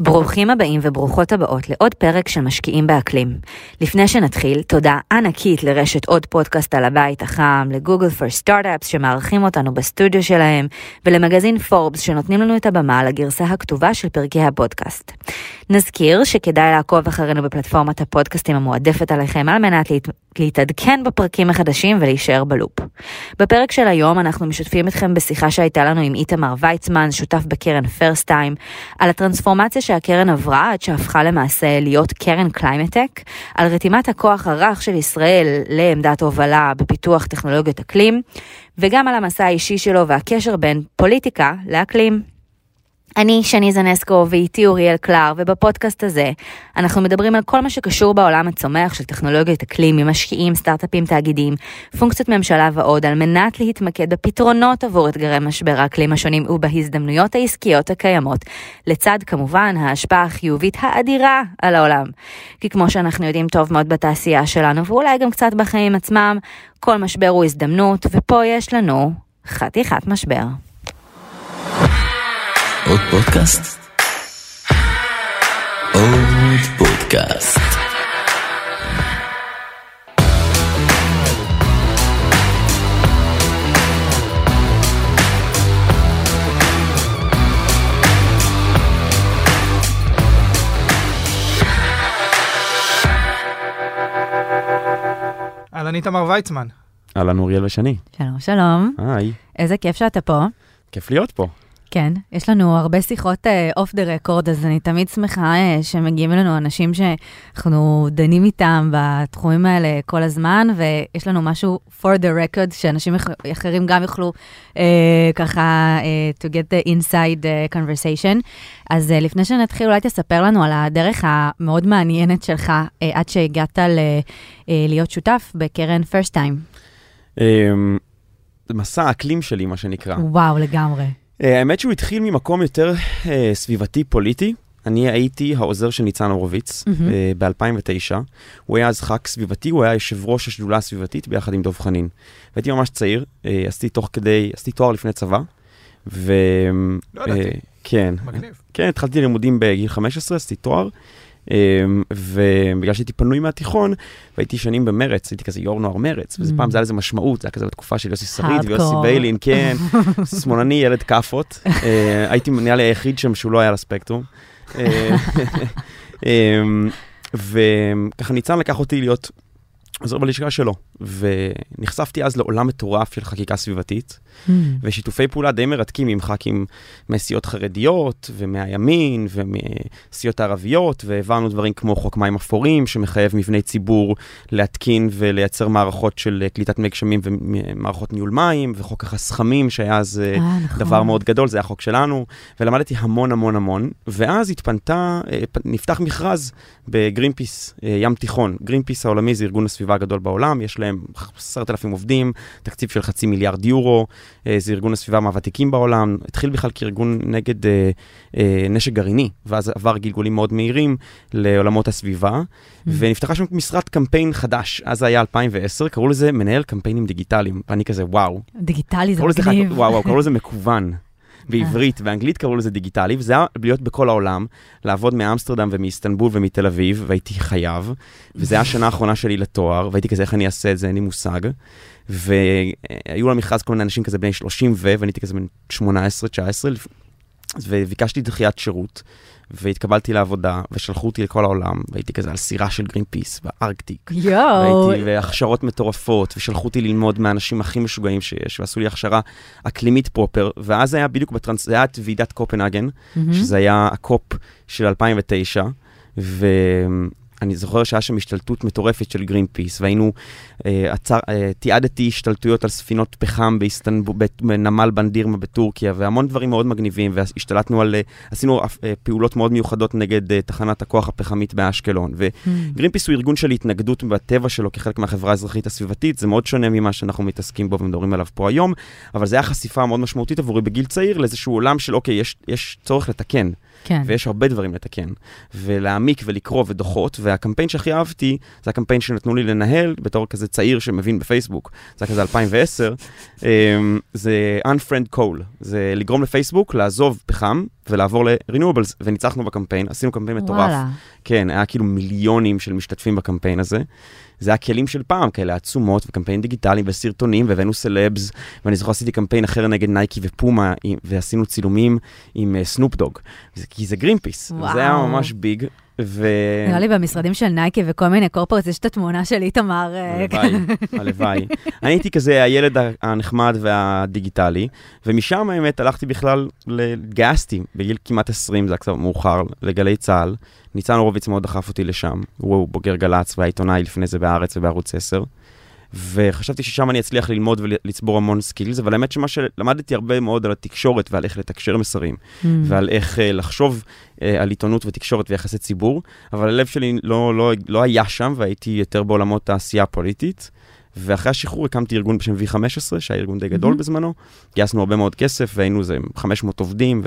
ברוכים הבאים וברוכות הבאות לעוד פרק של משקיעים באקלים. לפני שנתחיל, תודה ענקית לרשת עוד פודקאסט על הבית החם, לגוגל פור סטארט-אפס שמארחים אותנו בסטודיו שלהם, ולמגזין פורבס שנותנים לנו את הבמה על הגרסה הכתובה של פרקי הפודקאסט. נזכיר שכדאי לעקוב אחרינו בפלטפורמת הפודקאסטים המועדפת עליכם על מנת להת... להתעדכן בפרקים החדשים ולהישאר בלופ. בפרק של היום אנחנו משתפים אתכם בשיחה שהייתה לנו עם איתמר ויצמן, שותף בקרן פרסטיים, על הטרנספורמציה שהקרן עברה עד שהפכה למעשה להיות קרן climate tech, על רתימת הכוח הרך של ישראל לעמדת הובלה בפיתוח טכנולוגיות אקלים, וגם על המסע האישי שלו והקשר בין פוליטיקה לאקלים. אני שני זנסקו ואיתי אוריאל קלר, ובפודקאסט הזה אנחנו מדברים על כל מה שקשור בעולם הצומח של טכנולוגיות אקלים, ממשקיעים, סטארט-אפים, תאגידים, פונקציות ממשלה ועוד, על מנת להתמקד בפתרונות עבור אתגרי משבר האקלים השונים ובהזדמנויות העסקיות הקיימות, לצד כמובן ההשפעה החיובית האדירה על העולם. כי כמו שאנחנו יודעים טוב מאוד בתעשייה שלנו, ואולי גם קצת בחיים עצמם, כל משבר הוא הזדמנות, ופה יש לנו חתיכת משבר. עוד פודקאסט? עוד פודקאסט. אהלן איתמר ויצמן. אהלן אוריאל ושני. שלום, שלום. היי, איזה כיף שאתה פה. כיף להיות פה. כן, יש לנו הרבה שיחות אוף דה רקורד, אז אני תמיד שמחה uh, שמגיעים אלינו אנשים שאנחנו דנים איתם בתחומים האלה כל הזמן, ויש לנו משהו for the record, שאנשים אח- אחרים גם יוכלו uh, ככה uh, to get the inside uh, conversation. אז uh, לפני שנתחיל, אולי תספר לנו על הדרך המאוד מעניינת שלך uh, עד שהגעת ל, uh, להיות שותף בקרן first time. זה מסע האקלים שלי, מה שנקרא. וואו, לגמרי. אה, האמת שהוא התחיל ממקום יותר אה, סביבתי פוליטי. אני הייתי העוזר של ניצן הורוביץ מהמם. אה, ב-2009. הוא היה אז ח"כ סביבתי, הוא היה יושב ראש השדולה הסביבתית ביחד עם דב חנין. והייתי ממש צעיר, אה, עשיתי תוך כדי, עשיתי תואר לפני צבא. ו... לא ידעתי. אה, כן, מגניב. כן, התחלתי לימודים בגיל 15, עשיתי תואר, אמ, ובגלל שהייתי פנוי מהתיכון, והייתי שנים במרץ, הייתי כזה יו"ר נוער מרץ, וזה Mm. פעם זה היה לזה משמעות, זה היה כזה בתקופה של יוסי שריד ויוסי. ביילין, כן, שמאלני, ילד כאפות. אה, הייתי נראה לי היחיד שם שהוא לא היה על הספקטרום. אה, אמ, וככה ניצן לקח אותי להיות עוזר בלשכה שלו, ונחשפתי אז לעולם מטורף של חקיקה סביבתית. ושיתופי פעולה די מרתקים עם ח"כים מסיעות חרדיות ומהימין ומסיעות ערביות, והעברנו דברים כמו חוק מים אפורים, שמחייב מבני ציבור להתקין ולייצר מערכות של קליטת מי גשמים ומערכות ניהול מים, וחוק החסכמים, שהיה אז אה, אה, נכון. דבר מאוד גדול, זה היה חוק שלנו, ולמדתי המון המון המון, ואז התפנתה, אה, נפתח מכרז בגרינפיס אה, ים תיכון. גרינפיס העולמי זה ארגון הסביבה הגדול בעולם, יש להם עשרת אלפים עובדים, תקציב של חצי מיליארד יורו, זה ארגון הסביבה מהוותיקים בעולם, התחיל בכלל כארגון נגד אה, אה, נשק גרעיני, ואז עבר גלגולים מאוד מהירים לעולמות הסביבה, ונפתחה שם משרת קמפיין חדש, אז זה היה 2010, קראו לזה מנהל קמפיינים דיגיטליים, ואני כזה וואו, דיגיטלי זה מגניב. וואו, וואו, קראו לזה מקוון. בעברית, באנגלית קראו לזה דיגיטלי, וזה היה להיות בכל העולם, לעבוד מאמסטרדם ומאיסטנבול ומתל אביב, והייתי חייב, וזו הייתה השנה האחרונה שלי לתואר, והייתי כזה, איך אני אעשה את זה, אין לי מושג. והיו למכרז כל מיני אנשים כזה בני 30 ו, ואני הייתי כזה בן 18-19, וביקשתי דחיית שירות, והתקבלתי לעבודה, ושלחו אותי לכל העולם, והייתי כזה על סירה של גרינפיס בארקטיק. יואו. והייתי, והכשרות מטורפות, ושלחו אותי ללמוד מהאנשים הכי משוגעים שיש, ועשו לי הכשרה אקלימית proper, ואז היה בדיוק בטרנס... זה היה את ועידת קופנהגן, מהמם. שזה היה ה-COP של 2009, ואני זוכר שהיה שם השתלטות מטורפת של גרינפיס, והיינו, אה, עצר, אה, תיעדתי השתלטויות על ספינות פחם באיסטנבול, בנמל בנדירמה בטורקיה, והמון דברים מאוד מגניבים, והשתלטנו על, אה, עשינו אה, פעולות מאוד מיוחדות נגד אה, תחנת הכוח הפחמית באשקלון, ו... מהמם. גרינפיס הוא ארגון של התנגדות בטבע שלו כחלק מהחברה האזרחית הסביבתית, זה מאוד שונה ממה שאנחנו מתעסקים בו ומדברים עליו פה היום, אבל זה היה חשיפה מאוד משמעותית עבורי בגיל צעיר לאיזשהו עולם של אוקיי, יש, יש צורך לתקן, כן. ויש הרבה דברים לתקן, ולהעמיק ולקרוא ודוחות, והקמפיין שהכי אהבתי, זה הקמפיין שנתנו לי לנהל בתור כזה צעיר שמבין בפייסבוק, זה היה כזה 2010, אמ, זה Unfriend Coal, זה לגרום לפייסבוק לעזוב פחם ולעבור ל-renewables, וניצחנו בקמפיין, עשינו קמפיין מטורף. וואלה. כן, היה כאילו מיליונים של משתתפים בקמפיין הזה. זה היה כלים של פעם, כאלה עצומות, וקמפיין דיגיטליים וסרטונים, והבאנו סלבס, ואני זוכר עשיתי קמפיין אחר נגד נייקי ופומה, ועשינו צילומים עם סנופ דוג, כי זה גרינפיס. זה היה ממש big, ו... נראה לי במשרדים של נייקי וכל מיני corporate, יש את התמונה של איתמר. אה, הלוואי, הלוואי. אני הייתי כזה הילד הנחמד והדיגיטלי, ומשם האמת הלכתי בכלל, התגייסתי בגיל כמעט 20, זה היה קצת מאוחר, לגלי צה"ל. ניצן הורוביץ מאוד דחף אותי לשם, הוא בוגר גל"צ והיה עיתונאי לפני זה בהארץ ובערוץ 10. וחשבתי ששם אני אצליח ללמוד ולצבור המון skills, אבל האמת שמה שלמדתי הרבה מאוד על התקשורת ועל איך לתקשר מסרים, Mm. ועל איך אה, לחשוב אה, על עיתונות ותקשורת ויחסי ציבור, אבל הלב שלי לא, לא, לא היה שם, והייתי יותר בעולמות העשייה הפוליטית. ואחרי השחרור הקמתי ארגון בשם V15, שהיה ארגון די גדול מהמם. בזמנו. גייסנו הרבה מאוד כסף, והיינו איזה 500 עובדים,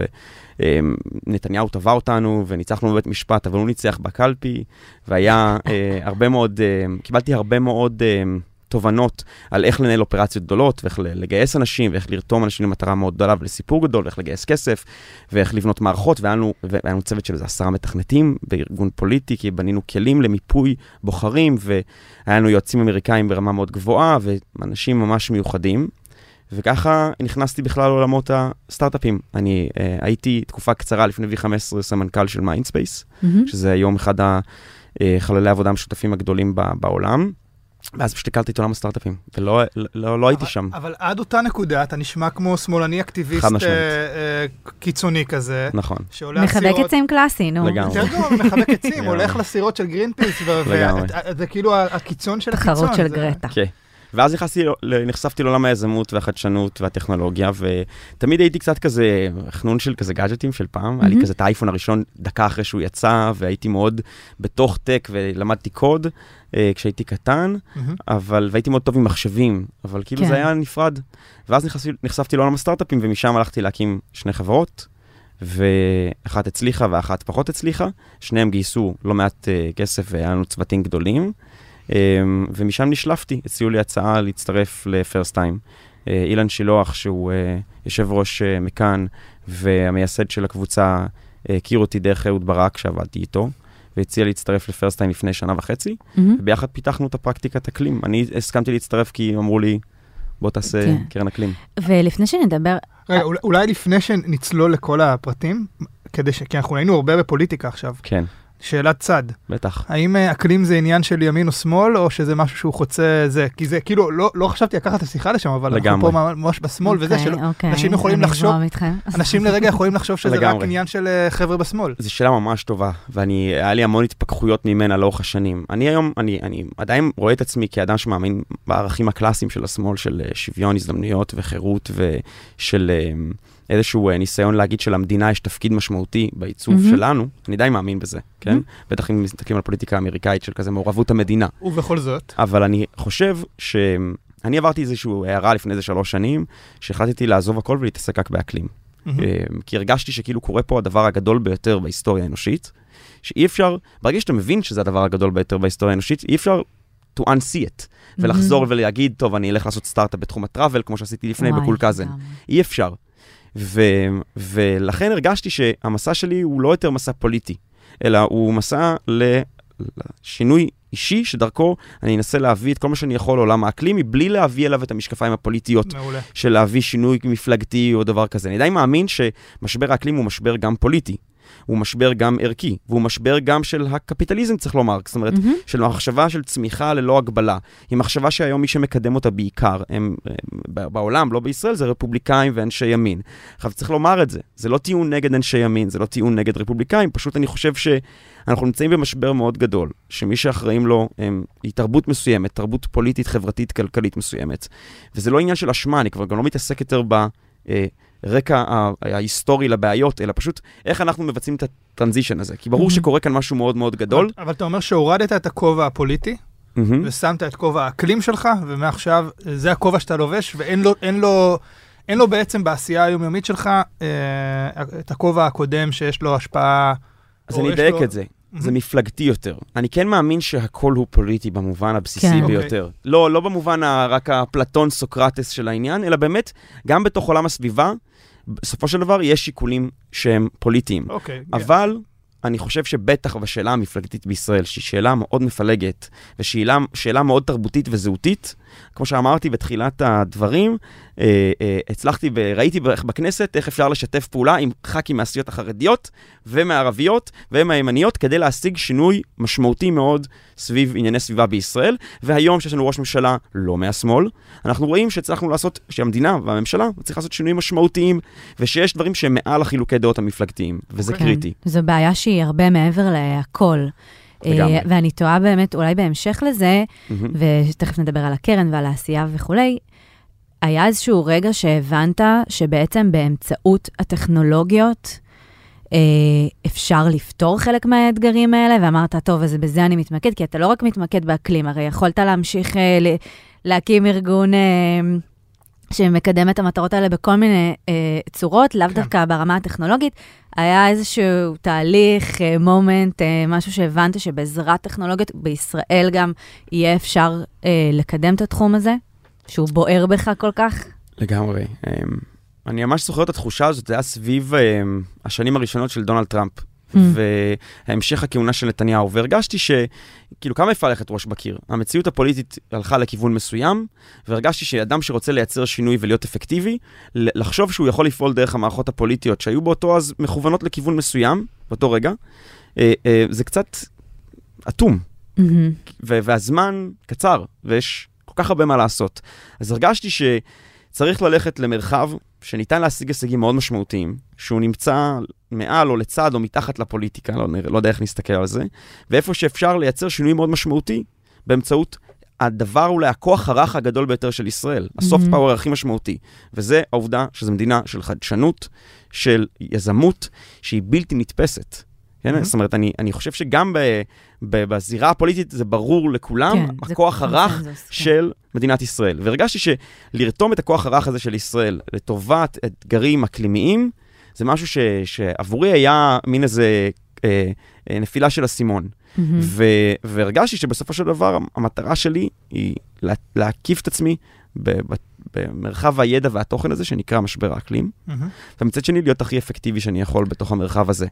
ונתניהו תבע אותנו, וניצחנו בבית משפט, אבל הוא ניצח בקלפי, והיה אה, הרבה מאוד, אה, קיבלתי הרבה מאוד אה, תובנות על איך לנהל אופרציות גדולות, ואיך לגייס אנשים, ואיך לרתום אנשים למטרה מאוד גדולה ולסיפור גדול, ואיך לגייס כסף, ואיך לבנות מערכות, והיה לנו, והיה לנו צוות של איזה עשרה מתכנתים בארגון פוליטי, כי בנינו כלים למיפוי בוחרים, והיה לנו יועצים אמריקאים ברמה מאוד גבוהה, ואנשים ממש מיוחדים. וככה נכנסתי בכלל לעולמות הסטארט-אפים. אני אה, הייתי תקופה קצרה לפני V15 סמנכ"ל של מיינדספייס, מהמם. שזה היום אחד החללי העבודה המשותפים הגדולים בעולם. ואז פשוט הכרתי את עולם הסטארט-אפים, ולא לא, לא, לא הייתי אבל- שם. אבל עד אותה נקודה אתה נשמע כמו שמאלני אקטיביסט. אה, אה, קיצוני כזה, נכון, מחבק. עצים קלאסי, נו. לגמרי. יותר גרוע מחבק עצים. הולך לסירות של גרינפיס, ו- ו- לגמרי. את- זה כאילו הקיצון של הקיצון. תחרות של זה- גרטה. כן. ואז נכנסתי, נחשפתי לעולם היזמות והחדשנות והטכנולוגיה, ותמיד הייתי קצת כזה חנון של כזה גאדג'טים של פעם. היה לי. כזה את האייפון הראשון דקה אחרי שהוא יצא, והייתי מאוד בתוך טק ולמדתי קוד אה, כשהייתי קטן, מהמם. אבל, והייתי מאוד טוב עם מחשבים, אבל כאילו כן. זה היה נפרד. ואז נחשפתי, נחשפתי לעולם הסטארט-אפים, ומשם הלכתי להקים שני חברות, ואחת הצליחה ואחת פחות הצליחה. שניהם גייסו לא מעט uh, כסף והיה לנו צוותים גדולים. Um, ומשם נשלפתי, הציעו לי הצעה להצטרף ל-First Time. Uh, אילן שילוח, שהוא uh, יושב ראש uh, מכאן והמייסד של הקבוצה, הכיר אותי דרך אהוד ברק, שעבדתי איתו, והציע להצטרף ל-First Time לפני שנה וחצי. מהמם. וביחד פיתחנו את הפרקטיקת אקלים. אני הסכמתי להצטרף כי אמרו לי, בוא תעשה כן. קרן אקלים. ולפני שנדבר, רגע, אולי לפני שנצלול לכל הפרטים, כדי ש... כי אנחנו היינו הרבה בפוליטיקה עכשיו, כן, שאלת צד. בטח. האם אה, אקלים זה עניין של ימין או שמאל, או שזה משהו שהוא חוצה זה? כי זה כאילו, לא, לא חשבתי לקחת את השיחה לשם, אבל אנחנו לגמרי. פה ממש בשמאל, וזה אוקיי, שלא... אוקיי, אנשים יכולים לחשוב-. אנשים לרגע יכולים לחשוב שזה רק לגמרי. עניין של אה, חבר'ה בשמאל. זו שאלה ממש טובה, ואני, היה לי המון התפכחויות ממנה לאורך השנים. אני היום, אני, אני עדיין רואה את עצמי כאדם שמאמין בערכים הקלאסיים של השמאל, של אה, שוויון הזדמנויות וחירות, ושל אה, איזשהו אה, ניסיון להגיד שלמדינה יש תפקיד משמעותי בעיצוב מהמם. שלנו. אני די מאמין בזה, כן? מהמם. בטח אם מסתכלים על פוליטיקה האמריקאית של כזה מעורבות המדינה. ובכל זאת, אבל אני חושב ש... אני עברתי איזושהי הערה לפני איזה שלוש שנים, שהחלטתי לעזוב הכל ולהתעסק רק באקלים. אה, כי הרגשתי שכאילו קורה פה הדבר הגדול ביותר בהיסטוריה האנושית, שאי אפשר, ברגע שאתה מבין שזה הדבר הגדול ביותר בהיסטוריה האנושית, אי אפשר to unsee it, ולחזור ולהגיד, טוב, אני אלך לעשות סטארט-אפ בתחום הטראבל, כמו שעשיתי לפני בקולקזן. אי אפשר. ו, ולכן הרגשתי שהמסע שלי הוא לא יותר מסע פוליטי, אלא הוא מסע לשינוי אישי, שדרכו אני אנסה להביא את כל מה שאני יכול לעולם האקלים, מבלי להביא אליו את המשקפיים הפוליטיות מעולה. של להביא שינוי מפלגתי או דבר כזה. אני די מאמין שמשבר האקלים הוא משבר גם פוליטי. הוא משבר גם ערכי, והוא משבר גם של הקפיטליזם, צריך לומר. זאת אומרת, מהמם. של מחשבה של צמיחה ללא הגבלה. היא מחשבה שהיום מי שמקדם אותה בעיקר, הם, בעולם, לא בישראל, זה רפובליקאים ואנשי ימין. עכשיו, צריך לומר את זה, זה לא טיעון נגד אנשי ימין, זה לא טיעון נגד רפובליקאים, פשוט אני חושב שאנחנו נמצאים במשבר מאוד גדול, שמי שאחראים לו הם, היא תרבות מסוימת, תרבות פוליטית, חברתית, כלכלית מסוימת. וזה לא עניין של אשמה, אני כבר גם לא מתעסק יותר ב... אה, רקע ה- ההיסטורי לבעיות, אלא פשוט איך אנחנו מבצעים את הטרנזישן הזה. כי ברור Mhm. שקורה כאן משהו מאוד מאוד גדול. אבל- אבל אתה אומר שהורדת את הכובע הפוליטי, מהמם. ושמת את כובע האקלים שלך, ומעכשיו זה הכובע שאתה לובש, ואין לו, אין לו, אין לו בעצם בעשייה היומיומית שלך אה, את הכובע הקודם שיש לו השפעה. אז אני אדייק לו- את זה. זה Mhm. מפלגתי יותר. אני כן מאמין שהכל הוא פוליטי במובן הבסיסי כן. ביותר. לא, לא במובן ה- רק הפלטון סוקרטס של העניין, אלא באמת, גם בתוך עולם הסביבה, בסופו של דבר יש שיקולים שהם פוליטיים. אוקיי. אבל אני חושב שבטח בשאלה המפלגתית בישראל, שהיא שאלה מאוד מפלגת, ושאלה שאלה מאוד תרבותית וזהותית, כמו שאמרתי בתחילת הדברים, אה, אה, הצלחתי וראיתי בכנסת איך אפשר לשתף פעולה עם ח"כים מהסיעות החרדיות ומהערביות ומהימניות כדי להשיג שינוי משמעותי מאוד סביב ענייני סביבה בישראל. והיום שיש לנו ראש ממשלה לא מהשמאל, אנחנו רואים שהצלחנו לעשות, שהמדינה והממשלה צריכה לעשות שינויים משמעותיים, ושיש דברים שהם מעל החילוקי דעות המפלגתיים, וזה כן. קריטי. זו בעיה שהיא הרבה מעבר להכל. לגמרי. אה, ואני תוהה באמת, אולי בהמשך לזה. ותכף נדבר על הקרן ועל העשייה וכולי, היה איזשהו רגע שהבנת שבעצם באמצעות הטכנולוגיות אה, אפשר לפתור חלק מהאתגרים האלה, ואמרת, טוב, אז בזה אני מתמקד, כי אתה לא רק מתמקד באקלים, הרי יכולת להמשיך אה, להקים ארגון אה, שמקדם את המטרות האלה בכל מיני אה, צורות, לאו כן. דווקא ברמה הטכנולוגית. היה איזשהו תהליך, אה, מומנט, אה, משהו שהבנת שבעזרת טכנולוגיות בישראל גם יהיה אפשר אה, לקדם את התחום הזה, שהוא בוער בך כל כך? לגמרי. אמ, אני ממש זוכר את התחושה הזאת, זה היה סביב אמ, השנים הראשונות של דונלד טראמפ. Mm. והמשך הכהונה של נתניהו, והרגשתי שכאילו כמה יפה ללכת ראש בקיר. המציאות הפוליטית הלכה לכיוון מסוים, והרגשתי שאדם שרוצה לייצר שינוי ולהיות אפקטיבי, לחשוב שהוא יכול לפעול דרך המערכות הפוליטיות שהיו באותו אז מכוונות לכיוון מסוים, באותו רגע, אה, אה, זה קצת אטום. ו- והזמן קצר, ויש כל כך הרבה מה לעשות. אז הרגשתי שצריך ללכת למרחב שניתן להשיג הישגים מאוד משמעותיים, שהוא נמצא מעל או לצד או מתחת לפוליטיקה, לא, לא יודע איך נסתכל על זה, ואיפה שאפשר לייצר שינוי מאוד משמעותי באמצעות הדבר אולי הכוח הרך הגדול ביותר של ישראל, הסופט מהמם. פאוור הכי משמעותי, וזה העובדה שזו מדינה של חדשנות, של יזמות, שהיא בלתי נתפסת. כן? מהמם. זאת אומרת, אני, אני חושב שגם ב, בזירה הפוליטית זה ברור לכולם, כן, זה הכוח הרך כן. של מדינת ישראל. והרגשתי שלרתום את הכוח הרך הזה של ישראל לטובת אתגרים אקלימיים, זה משהו ש, שעבורי היה מין איזה אה, אה, נפילה של אסימון. ו, והרגשתי שבסופו של דבר המטרה שלי היא לה, להקיף את עצמי ב, ב, במרחב הידע והתוכן הזה שנקרא משבר האקלים, מהמם. ומצד שני להיות הכי אפקטיבי שאני יכול בתוך המרחב הזה.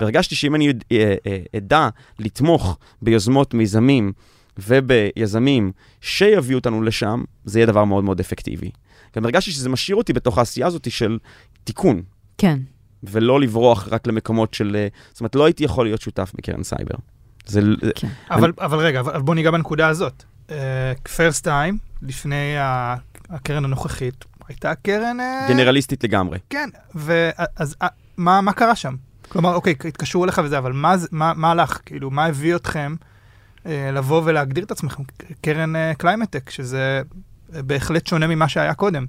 והרגשתי שאם אני אה, אה, אדע לתמוך ביוזמות, מיזמים וביזמים שיביאו אותנו לשם, זה יהיה דבר מאוד מאוד אפקטיבי. גם הרגשתי שזה משאיר אותי בתוך העשייה הזאת של תיקון, כן. ולא לברוח רק למקומות של... אה, זאת אומרת, לא הייתי יכול להיות שותף בקרן סייבר. זה... כן. אבל, אבל רגע, אבל בוא ניגע בנקודה הזאת. First Time, לפני הקרן הנוכחית, הייתה קרן... גנרליסטית לגמרי. כן, ואז מה, מה קרה שם? כלומר, אוקיי, התקשרו אליך וזה, אבל מה, מה, מה הלך? כאילו, מה הביא אתכם אה, לבוא ולהגדיר את עצמכם קרן climate tech, שזה אה, בהחלט שונה ממה שהיה קודם.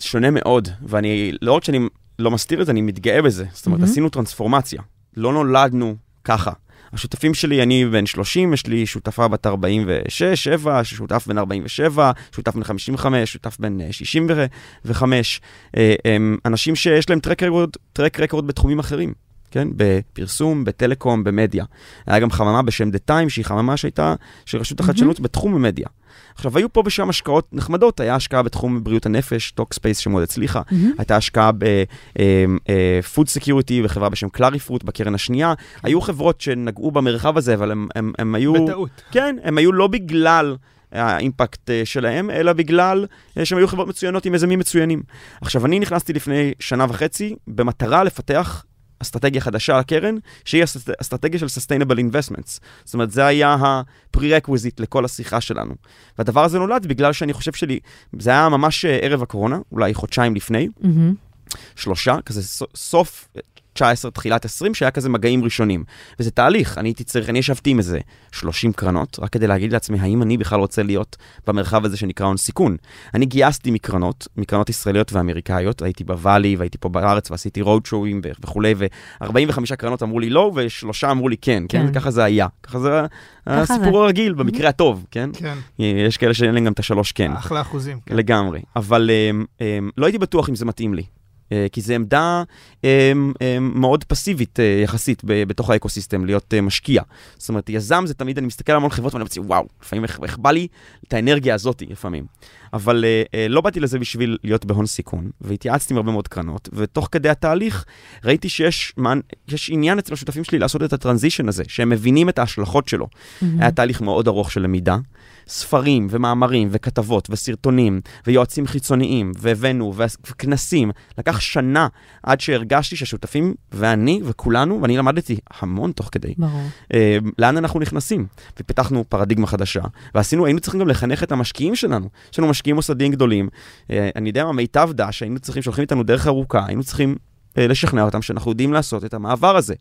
שונה מאוד, ואני, לא רק שאני לא מסתיר את זה, אני מתגאה בזה. זאת אומרת, מהמם. עשינו טרנספורמציה. לא נולדנו ככה. השותפים שלי, אני בן 30, יש לי שותפה בת 46, 7, שותף בן 47, שותף בן 55, שותף בן אה, 65. אה, הם אנשים שיש להם טרק רקורד, טרק רקורד בתחומים אחרים. כן? בפרסום, בטלקום, במדיה. היה גם חממה בשם The Time, שהיא חממה שהייתה של רשות החדשנות בתחום המדיה. עכשיו, היו פה ושם השקעות נחמדות, היה השקעה בתחום בריאות הנפש, Talkspace שמאוד הצליחה, מהמם. הייתה השקעה ב-food security בחברה בשם Clarifruit בקרן השנייה. היו חברות שנגעו במרחב הזה, אבל הם, הם, הם היו... בטעות. כן, הם היו לא בגלל האימפקט אה, שלהם, אלא בגלל אה, שהם היו חברות מצוינות עם יזמים מצוינים. עכשיו, אני נכנסתי לפני שנה וחצי במטרה לפתח אסטרטגיה חדשה לקרן, שהיא אסט- אסטרטגיה של Sustainable Investments. זאת אומרת, זה היה ה-prerequisite לכל השיחה שלנו. והדבר הזה נולד בגלל שאני חושב שלי, זה היה ממש אה, ערב הקורונה, אולי חודשיים לפני, מהמם. שלושה, כזה סוף 19, תחילת 20, שהיה כזה מגעים ראשונים. וזה תהליך, אני הייתי צריך, אני ישבתי עם איזה 30 קרנות, רק כדי להגיד לעצמי, האם אני בכלל רוצה להיות במרחב הזה שנקרא הון סיכון. אני גייסתי מקרנות, מקרנות ישראליות ואמריקאיות, הייתי בוואלי והייתי פה בארץ ועשיתי רוד שואים וכולי, ו-45 קרנות אמרו לי לא, ושלושה אמרו לי כן, כן, כן. ככה זה היה. ככה זה ככה הסיפור הרגיל, במקרה הטוב, כן? כן, יש כאלה שאין להם גם את השלוש כן. אחלה אחוזים. כן. לגמרי. אבל um, um, לא הייתי בטוח אם זה מתאים לי. אה, כי זו עמדה אה, אה, מאוד פסיבית יחסית בתוך האקוסיסטם, להיות משקיע. זאת אומרת, יזם זה תמיד, אני מסתכל על המון חברות ואני אומר, וואו, לפעמים איך, איך בא לי את האנרגיה הזאת לפעמים. אבל לא באתי לזה בשביל להיות בהון סיכון, והתייעצתי עם הרבה מאוד קרנות, ותוך כדי התהליך ראיתי שיש יש עניין אצל השותפים שלי לעשות את הטרנזישן הזה, שהם מבינים את ההשלכות שלו. היה תהליך מאוד ארוך של למידה. ספרים ומאמרים וכתבות וסרטונים ויועצים חיצוניים והבאנו וכנסים. לקח שנה עד שהרגשתי שהשותפים ואני וכולנו, ואני למדתי המון תוך כדי, ברור. אה, לאן אנחנו נכנסים. ופיתחנו פרדיגמה חדשה, ועשינו, היינו צריכים גם לחנך את המשקיעים שלנו. יש לנו משקיעים מוסדיים גדולים. אה, אני יודע מה, מיטב דש, היינו צריכים, שהולכים איתנו דרך ארוכה, היינו צריכים אה, לשכנע אותם שאנחנו יודעים לעשות את המעבר הזה.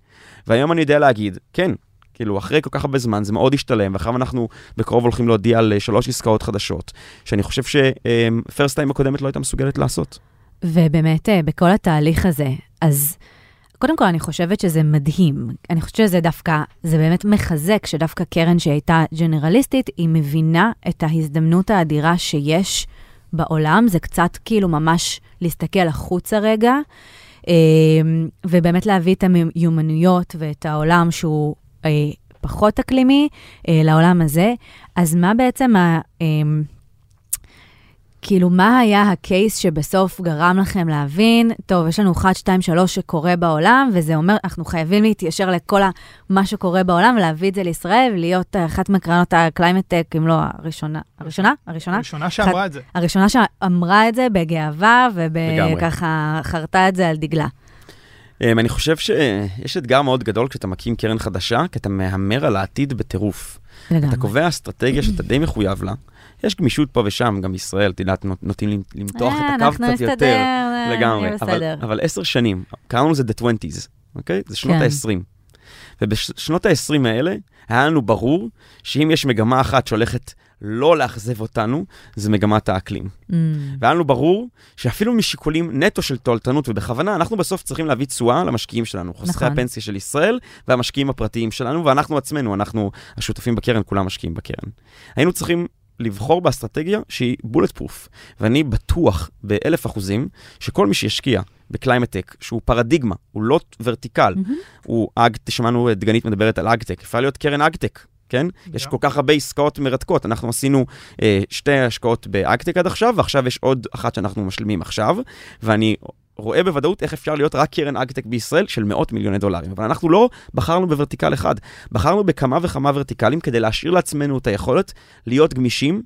והיום אני יודע להגיד, כן, כאילו, אחרי כל כך הרבה זמן זה מאוד השתלם, ואחריו אנחנו בקרוב הולכים להודיע על אה, שלוש עסקאות חדשות, שאני חושב שפרסט טיים הקודמת לא הייתה מסוגלת לעשות. ובאמת, אה, בכל התהליך הזה, אז קודם כל, אני חושבת שזה מדהים. אני חושבת שזה דווקא, זה באמת מחזק שדווקא קרן שהייתה ג'נרליסטית, היא מבינה את ההזדמנות האדירה שיש בעולם. זה קצת כאילו ממש להסתכל החוצה רגע, אה, ובאמת להביא את המיומנויות ואת העולם שהוא אה, פחות אקלימי לעולם הזה. אז מה בעצם ה... כאילו, מה היה ה case שבסוף גרם לכם להבין, טוב, יש לנו 1, 2, 3 שקורה בעולם, וזה אומר, אנחנו חייבים להתיישר לכל ה- מה שקורה בעולם, ולהביא את זה לישראל, ולהיות אחת מקרנות הקליימט-טק, אם לא הראשונה. הראשונה? הראשונה? הראשונה שאמרה את זה. הראשונה שאמרה את זה בגאווה. וככה חרתה את זה על דגלה. Um, אני חושב שיש אתגר מאוד גדול כשאתה מקים קרן חדשה, כי אתה מהמר על העתיד בטירוף. לגמרי. אתה קובע אסטרטגיה שאתה די מחויב לה. יש גמישות פה ושם, גם בישראל, את יודעת, נוטים למתוח אה, את הקו אנחנו קצת יותר. אה, לגמרי. אבל עשר שנים, קראנו לזה The 20's, אוקיי? זה שנות כן. ה-20. ובשנות ה-20 האלה, היה לנו ברור שאם יש מגמה אחת שהולכת לא לאכזב אותנו, זה מגמת האקלים. אממ, והיה לנו ברור שאפילו משיקולים נטו של תועלתנות, ובכוונה, אנחנו בסוף צריכים להביא תשואה למשקיעים שלנו, חוסכי נכון. הפנסיה של ישראל והמשקיעים הפרטיים שלנו, ואנחנו עצמנו, אנחנו השותפים בקרן, כולם משקיעים בקרן. היינו צריכים לבחור באסטרטגיה שהיא bulletproof, ואני בטוח באלף אחוזים שכל מי שישקיע בקליימטק, שהוא פרדיגמה, הוא לא vertical, מהמם. הוא אג, שמענו את דגנית מדברת על אגטק, יכולה להיות קרן אגטק, כן? יש גם. כל כך הרבה עסקאות מרתקות. אנחנו עשינו אה, שתי השקעות באגטק עד עכשיו, ועכשיו יש עוד אחת שאנחנו משלימים עכשיו, ואני רואה בוודאות איך אפשר להיות רק קרן אגטק בישראל של מאות מיליוני דולרים. אבל אנחנו לא בחרנו ב vertical אחד, בחרנו בכמה וכמה ורטיקלים כדי להשאיר לעצמנו את היכולת להיות גמישים.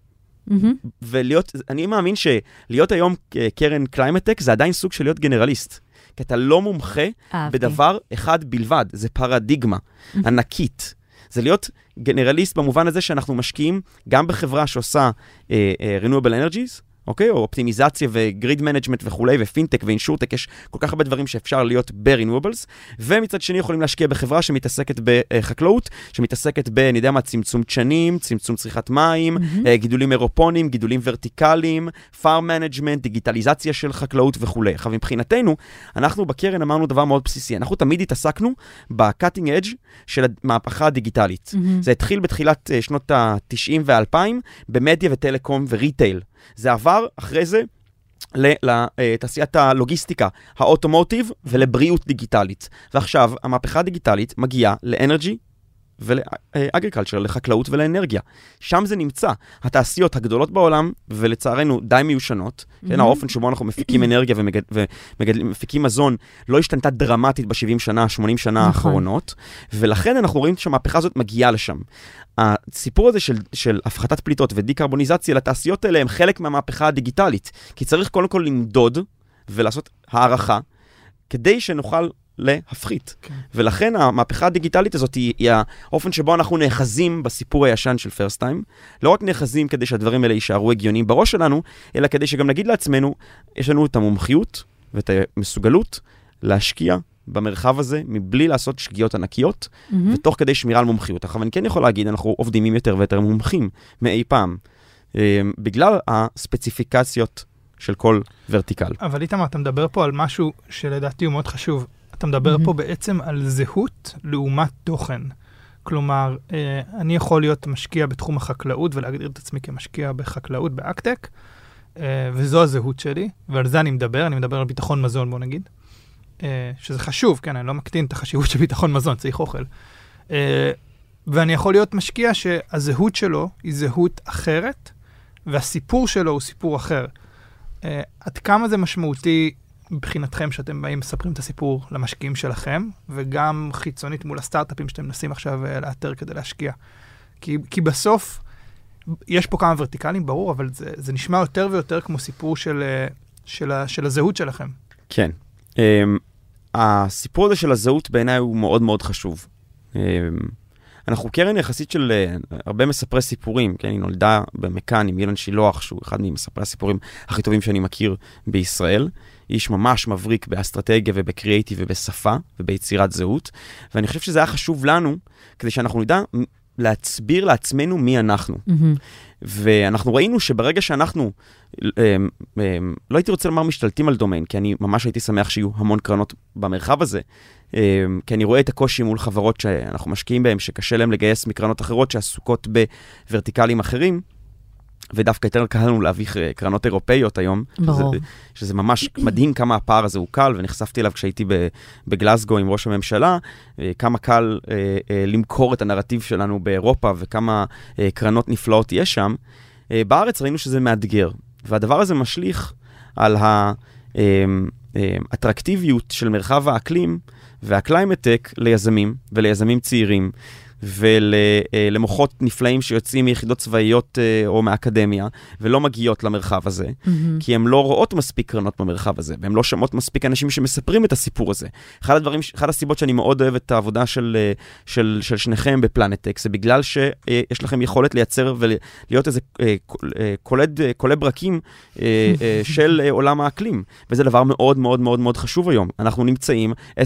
מהמם. ולהיות, אני מאמין שלהיות היום קרן קליימטק זה עדיין סוג של להיות גנרליסט. כי אתה לא מומחה אהבתי. בדבר אחד בלבד, זה פרדיגמה ענקית. זה להיות גנרליסט במובן הזה שאנחנו משקיעים גם בחברה שעושה אה, אה, renewable energies, אוקיי? או אופטימיזציה ו grid management וכולי, ופינטק ואינשורטק, יש כל כך הרבה דברים שאפשר להיות ב-renewables, ומצד שני יכולים להשקיע בחברה שמתעסקת בחקלאות, שמתעסקת ב, אני יודע מה, צמצום דשנים, צמצום צריכת מים. אה, גידולים אירופוניים, גידולים ורטיקליים, farm management, דיגיטליזציה של חקלאות וכולי. עכשיו, מבחינתנו, אנחנו בקרן אמרנו דבר מאוד בסיסי, אנחנו תמיד התעסקנו ב-cutting edge של המהפכה הדיגיטלית. מהמם. זה התחיל בתחילת אה, שנות ה-90 וה-2000 במדיה וטלקום וריטייל. זה עבר אחרי זה לתעשיית הלוגיסטיקה, האוטומוטיב ולבריאות דיגיטלית. ועכשיו המהפכה הדיגיטלית מגיעה ל energy ול agriculture, לחקלאות ולאנרגיה. שם זה נמצא. התעשיות הגדולות בעולם, ולצערנו די מיושנות, כן, מהמם. האופן שבו אנחנו מפיקים אנרגיה ומפיקים מזון לא השתנתה דרמטית ב-70 שנה, 80 שנה נכון. האחרונות, ולכן אנחנו רואים שהמהפכה הזאת מגיעה לשם. הסיפור הזה של, של הפחתת פליטות ודיקרבוניזציה לתעשיות האלה הם חלק מהמהפכה הדיגיטלית, כי צריך קודם כל למדוד ולעשות הערכה, כדי שנוכל להפחית. כן. ולכן המהפכה הדיגיטלית הזאת היא, היא האופן שבו אנחנו נאחזים בסיפור הישן של פרסט טיים. לא רק נאחזים כדי שהדברים האלה יישארו הגיוניים בראש שלנו, אלא כדי שגם נגיד לעצמנו, יש לנו את המומחיות ואת המסוגלות להשקיע במרחב הזה מבלי לעשות שגיאות ענקיות, מהמם. ותוך כדי שמירה על מומחיות. עכשיו, אני כן יכול להגיד, אנחנו עובדים עם יותר ויותר מומחים מאי פעם, אה, בגלל הספציפיקציות של כל ורטיקל. אבל איתמר, אתה מדבר פה על משהו שלדעתי הוא מאוד חשוב. אתה מדבר מהמם. פה בעצם על זהות לעומת תוכן. כלומר, אה, אני יכול להיות משקיע בתחום החקלאות ולהגדיר את עצמי כמשקיע בחקלאות, באקטק, אה, וזו הזהות שלי, ועל זה אני מדבר, אני מדבר על ביטחון מזון, בוא נגיד. אה, שזה חשוב, כן, אני לא מקטין את החשיבות של ביטחון מזון, צריך אוכל. ואני יכול להיות משקיע שהזהות שלו היא זהות אחרת, והסיפור שלו הוא סיפור אחר. עד כמה זה משמעותי מבחינתכם שאתם באים ומספרים את הסיפור למשקיעים שלכם, וגם חיצונית מול הסטארט-אפים שאתם מנסים עכשיו אה, לאתר כדי להשקיע? כי, כי בסוף, יש פה כמה ורטיקלים, ברור, אבל זה, זה נשמע יותר ויותר כמו סיפור של, אה, של, של הזהות שלכם. כן. Um, הסיפור הזה של הזהות בעיניי הוא מאוד מאוד חשוב. Um, אנחנו קרן יחסית של uh, הרבה מספרי סיפורים, כן? היא נולדה במכאן עם אילן שילוח, שהוא אחד ממספרי הסיפורים הכי טובים שאני מכיר בישראל. איש ממש מבריק באסטרטגיה ובקריאייטיב ובשפה וביצירת זהות. ואני חושב שזה היה חשוב לנו, כדי שאנחנו נדע להסביר לעצמנו מי אנחנו. מהמם. ואנחנו ראינו שברגע שאנחנו, אמ, אמ, לא הייתי רוצה לומר משתלטים על דומיין, כי אני ממש הייתי שמח שיהיו המון קרנות במרחב הזה, אמ, כי אני רואה את הקושי מול חברות שאנחנו משקיעים בהן, שקשה להן לגייס מקרנות אחרות שעסוקות בוורטיקלים אחרים. ודווקא יותר קל לנו להביא אה, קרנות אירופאיות היום. ברור. שזה, שזה ממש מדהים כמה הפער הזה הוא קל, ונחשפתי אליו כשהייתי בגלסגו עם ראש הממשלה, אה, כמה קל אה, אה, למכור את הנרטיב שלנו באירופה וכמה אה, קרנות נפלאות יש שם. אה, בארץ ראינו שזה מאתגר, והדבר הזה משליך על האטרקטיביות של מרחב האקלים והקליימט-טק ליזמים וליזמים צעירים. ולמוחות נפלאים שיוצאים מיחידות צבאיות אה, או מהאקדמיה ולא מגיעות למרחב הזה, מהמם. כי הן לא רואות מספיק קרנות במרחב הזה, והן לא שומעות מספיק אנשים שמספרים את הסיפור הזה. אחד הדברים, אחת הסיבות שאני מאוד אוהב את העבודה של, אה, של, של שניכם ב PLANETech, זה בגלל שיש לכם יכולת לייצר ולהיות איזה אה, קול- אה, קולד, אה, כליא ברקים אה, אה, של אה, עולם האקלים, וזה דבר מאוד מאוד מאוד מאוד חשוב היום. אנחנו נמצאים 10-15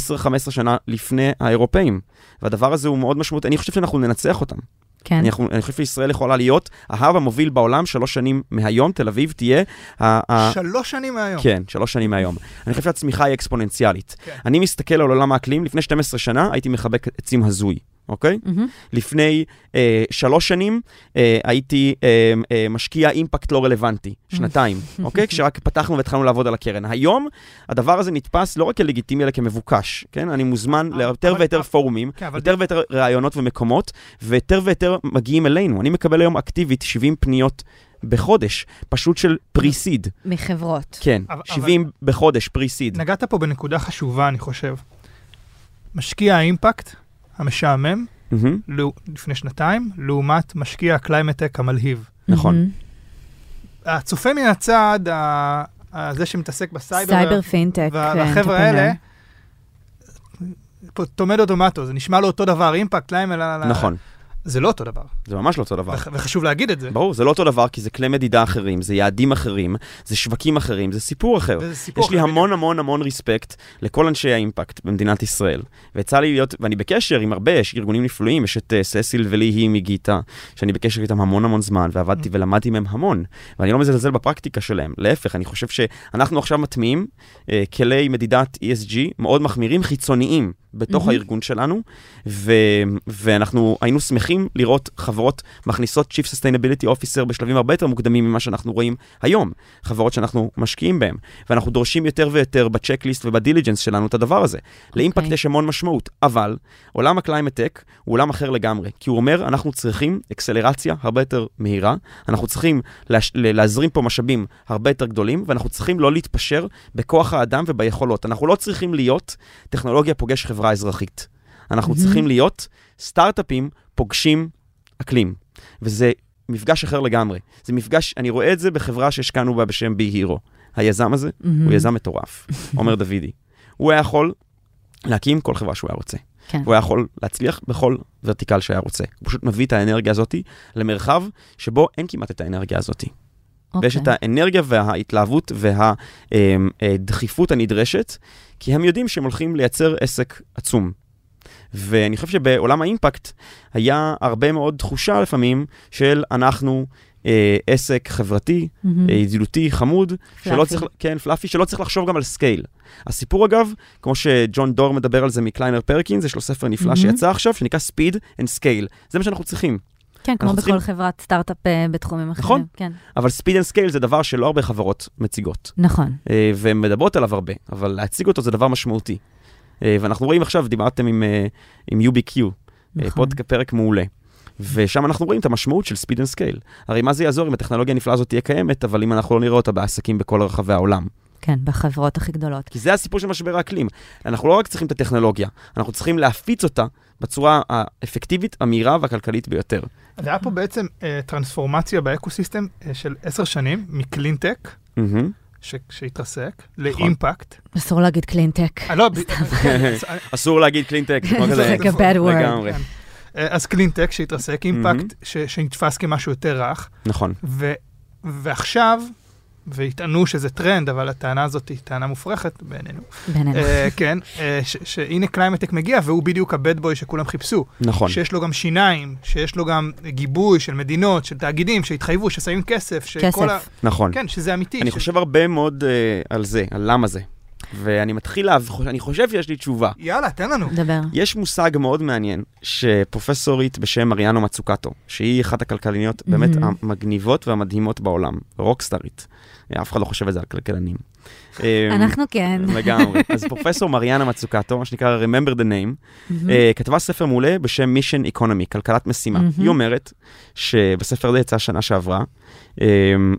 שנה לפני האירופאים, והדבר הזה הוא מאוד משמעותי. חושב שאנחנו ננצח אותם. כן. אני, אני חושב שישראל יכולה להיות ה hub המוביל בעולם שלוש שנים מהיום, תל אביב תהיה... ה- ה- שלוש שנים מהיום. כן, שלוש שנים מהיום. אני חושב שהצמיחה היא אקספוננציאלית. כן. אני מסתכל על עולם האקלים, לפני 12 שנה הייתי מחבק עצים הזוי, אוקיי? מהמם. לפני אה, שלוש שנים אה, הייתי אה, אה, משקיע אימפקט לא רלוונטי, שנתיים, אוקיי? כשרק פתחנו והתחלנו לעבוד על הקרן. היום הדבר הזה נתפס לא רק כלגיטימי, אלא כמבוקש, כן? אני מוזמן אבל- ליותר אבל- ויותר פורומים, כן, אבל יותר ויותר ראיונות ומקומות, ויותר ויותר מגיעים אלינו. אני מקבל היום אקטיבית 70 פניות בחודש, פשוט של pre-seed. מחברות. כן, אבל- 70 בחודש, pre-seed. נגעת פה בנקודה חשובה, אני חושב. משקיע האימפקט המשעמם מהמם, לו- לפני שנתיים, לעומת משקיע הקליימטק המלהיב. נכון. מהמם. הצופה מן הצד, ה- זה שמתעסק בסייבר, סייבר פינטק. כן, והחבר'ה. האלה, tomato tomato, זה נשמע לו אותו דבר, אימפקט, קליימט, נכון, זה לא אותו דבר, זה ממש לא אותו דבר. וח- וחשוב להגיד את זה. ברור, זה לא אותו דבר, כי זה כלי מדידה אחרים, זה יעדים אחרים, זה שווקים אחרים, זה סיפור אחר. וזה סיפור יש לי אחר, המון המון המון ריספקט לכל אנשי האימפקט במדינת ישראל. ויצא לי להיות, ואני בקשר עם הרבה, יש ארגונים נפלאים, יש את uh, ססיל ולי היא מגיטה, שאני בקשר איתם המון המון זמן, ועבדתי ולמדתי מהם המון. ואני לא מזלזל בפרקטיקה שלהם, להפך, אני חושב שאנחנו עכשיו מטמיעים uh, כלי מדידת ESG מאוד מחמירים, חיצוניים, בתוך מהמם. הארגון שלנו, ו- ואנחנו היינו שמחים לראות חברות מכניסות Chief Sustainability Officer בשלבים הרבה יותר מוקדמים ממה שאנחנו רואים היום, חברות שאנחנו משקיעים בהן, ואנחנו דורשים יותר ויותר ב checklist וב diligence שלנו את הדבר הזה. Okay. לאימפקט יש המון משמעות, אבל עולם הקליימט-טק הוא עולם אחר לגמרי, כי הוא אומר, אנחנו צריכים אקסלרציה הרבה יותר מהירה, אנחנו צריכים להש- ל- להזרים פה משאבים הרבה יותר גדולים, ואנחנו צריכים לא להתפשר בכוח האדם וביכולות. אנחנו לא צריכים להיות טכנולוגיה פוגש חברה אזרחית. אנחנו מהמם. צריכים להיות סטארט-אפים פוגשים אקלים. וזה מפגש אחר לגמרי. זה מפגש, אני רואה את זה בחברה שהשקענו בה בשם בי הירו. היזם הזה מהמם. הוא יזם מטורף, עומר דוידי. הוא היה יכול להקים כל חברה שהוא היה רוצה. כן. הוא היה יכול להצליח בכל ורטיקל שהיה רוצה. הוא פשוט מביא את האנרגיה הזאת למרחב שבו אין כמעט את האנרגיה הזאת. ויש את אוקיי. האנרגיה וההתלהבות והדחיפות הנדרשת, כי הם יודעים שהם הולכים לייצר עסק עצום. ואני חושב שבעולם האימפקט היה הרבה מאוד תחושה לפעמים של אנחנו אה, עסק חברתי. אה, ידידותי, חמוד, שלא fluffy. צריך, כן, fluffy, שלא צריך לחשוב גם על scale. הסיפור אגב, כמו שג'ון דור מדבר על זה מקליינר פרקינס, יש לו ספר נפלא מהמם. שיצא עכשיו, שנקרא Speed and Scale. זה מה שאנחנו צריכים. כן, כמו בכל צריכים- חברת סטארט-אפ אה, בתחומים אחרים. נכון. כן, אבל speed and scale זה דבר שלא הרבה חברות מציגות, נכון. אה, והן מדברות עליו הרבה, אבל להציג אותו זה דבר משמעותי. אה, ואנחנו רואים עכשיו, דיברתם עם, אה, עם UBQ, אה, נכון. עוד פרק מעולה. ושם אנחנו רואים את המשמעות של speed and scale. הרי מה זה יעזור אם הטכנולוגיה הנפלאה הזאת תהיה קיימת, אבל אם אנחנו לא נראה אותה בעסקים בכל רחבי העולם. כן, בחברות הכי גדולות. כי זה הסיפור של משבר האקלים. אנחנו לא רק צריכים את הטכנולוגיה, אנחנו צריכים להפיץ אותה בצורה האפקטיבית, המהירה והכלכלית ביותר. אז היה פה בעצם אה, טרנספורמציה באקוסיסטם אה, של עשר שנים, מקלינטק, מהמם. שהתרסק, נכון. לאימפקט. אסור להגיד קלינטק. אה, לא, ב- אסור להגיד קלינטק, זה כמו כזה. Like a bad word. לגמרי. כן. אה, אז קלינטק שהתרסק, אימפקט שנתפס כמשהו יותר רך, נכון. ועכשיו, ויטענו שזה טרנד, אבל הטענה הזאת היא טענה מופרכת בעינינו. בינינו. אה, כן, אה, ש- שהנה קליימטק מגיע, והוא בדיוק ה bad boy שכולם חיפשו. נכון. שיש לו גם שיניים, שיש לו גם גיבוי של מדינות, של תאגידים, שהתחייבו, ששמים כסף, שכל ה... כסף. נכון. כן, שזה אמיתי. אני ש- חושב הרבה מאוד אה, על זה, על למה זה. ואני מתחיל להב... אני חושב שיש לי תשובה. יאללה, תן לנו. דבר. יש מושג מאוד מעניין שפרופסורית בשם מריאנו מצוקטו, שהיא אחת הכלכלניות באמת מהמם. המגניבות והמדהימות בעולם, רוקסטרית. אף אחד לא חושב את זה על כלכלנים. אה, אנחנו כן. לגמרי. אז פרופסור מריאנה מצוקטו, מה שנקרא Remember the Name. אה, כתבה ספר מעולה בשם Mission Economy, כלכלת משימה. היא אומרת שבספר הזה יצא שנה שעברה, אה,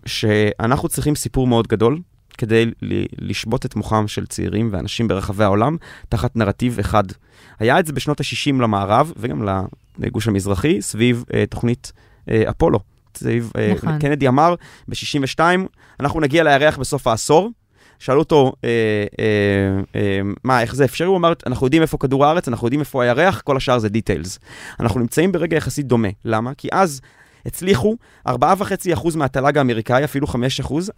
שאנחנו צריכים סיפור מאוד גדול כדי לשבות את מוחם של צעירים ואנשים ברחבי העולם תחת נרטיב אחד. היה את זה בשנות ה-60 למערב וגם לגוש המזרחי, סביב אה, תוכנית אה, אפולו. סביב, אה, נכון. קנדי אמר ב-62, אנחנו נגיע לירח בסוף העשור. שאלו אותו, אה, אה, אה, מה, איך זה אפשרי? הוא אמר, אנחנו יודעים איפה כדור הארץ, אנחנו יודעים איפה הירח, כל השאר זה דיטיילס. אנחנו נמצאים ברגע יחסית דומה. למה? כי אז הצליחו, 4.5% מהתל"ג האמריקאי, אפילו 5%,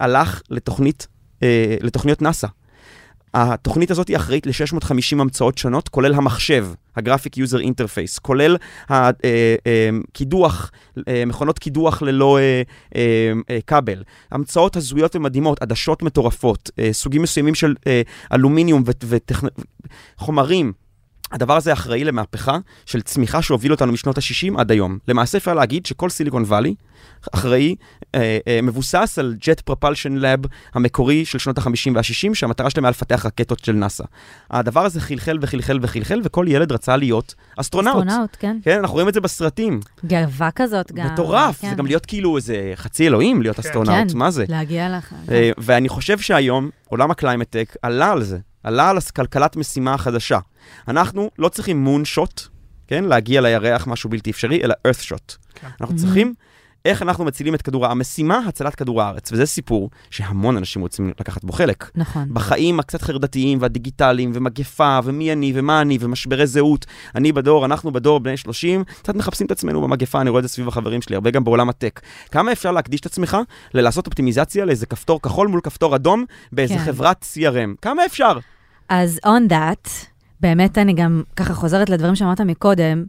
הלך לתוכנית, אה, לתוכניות נאסא. התוכנית הזאת היא אחראית ל-650 המצאות שונות, כולל המחשב, ה graphic user interface, כולל הקידוח, אה, מכונות קידוח ללא אה, אה, אה, כבל, המצאות הזויות ומדהימות, עדשות מטורפות, אה, סוגים מסוימים של אה, אלומיניום וחומרים. הדבר הזה אחראי למהפכה של צמיחה שהוביל אותנו משנות ה-60 עד היום. למעשה אפשר להגיד שכל סיליקון וואלי אחראי, אה, אה, מבוסס על Jet Propulsion Lab המקורי של שנות ה-50 וה-60, שהמטרה שלהם היה לפתח רקטות של נאסא. הדבר הזה חלחל וחלחל וחלחל, וכל ילד רצה להיות אסטרונאוט. אסטרונאוט, כן. כן, אנחנו רואים את זה בסרטים. גאווה כזאת גם. מטורף, כן. זה גם להיות כאילו איזה חצי אלוהים להיות אסטרונאוט, כן. מה זה? להגיע לך. אה, ואני חושב שהיום עולם הקליימטק עלה על זה, עלה על כלכלת משימה החדשה. אנחנו לא צריכים מון שוט, כן? להגיע לירח, משהו בלתי אפשרי, אלא earth shot. כן. אנחנו. צריכים איך אנחנו מצילים את כדור הארץ. המשימה, הצלת כדור הארץ, וזה סיפור שהמון אנשים רוצים לקחת בו חלק. נכון. בחיים הקצת חרדתיים והדיגיטליים, ומגפה, ומי אני, ומה אני, ומשברי זהות. אני בדור, אנחנו בדור, בני 30, קצת מחפשים את עצמנו במגפה, אני רואה את זה סביב החברים שלי, הרבה גם בעולם הטק. כמה אפשר להקדיש את עצמך ללעשות אופטימיזציה לאיזה כפתור כחול מול כפתור אדום באיזה כן. חברת CRM? כמה אפשר? אז on that, באמת אני גם ככה חוזרת לדברים שאמרת מקודם.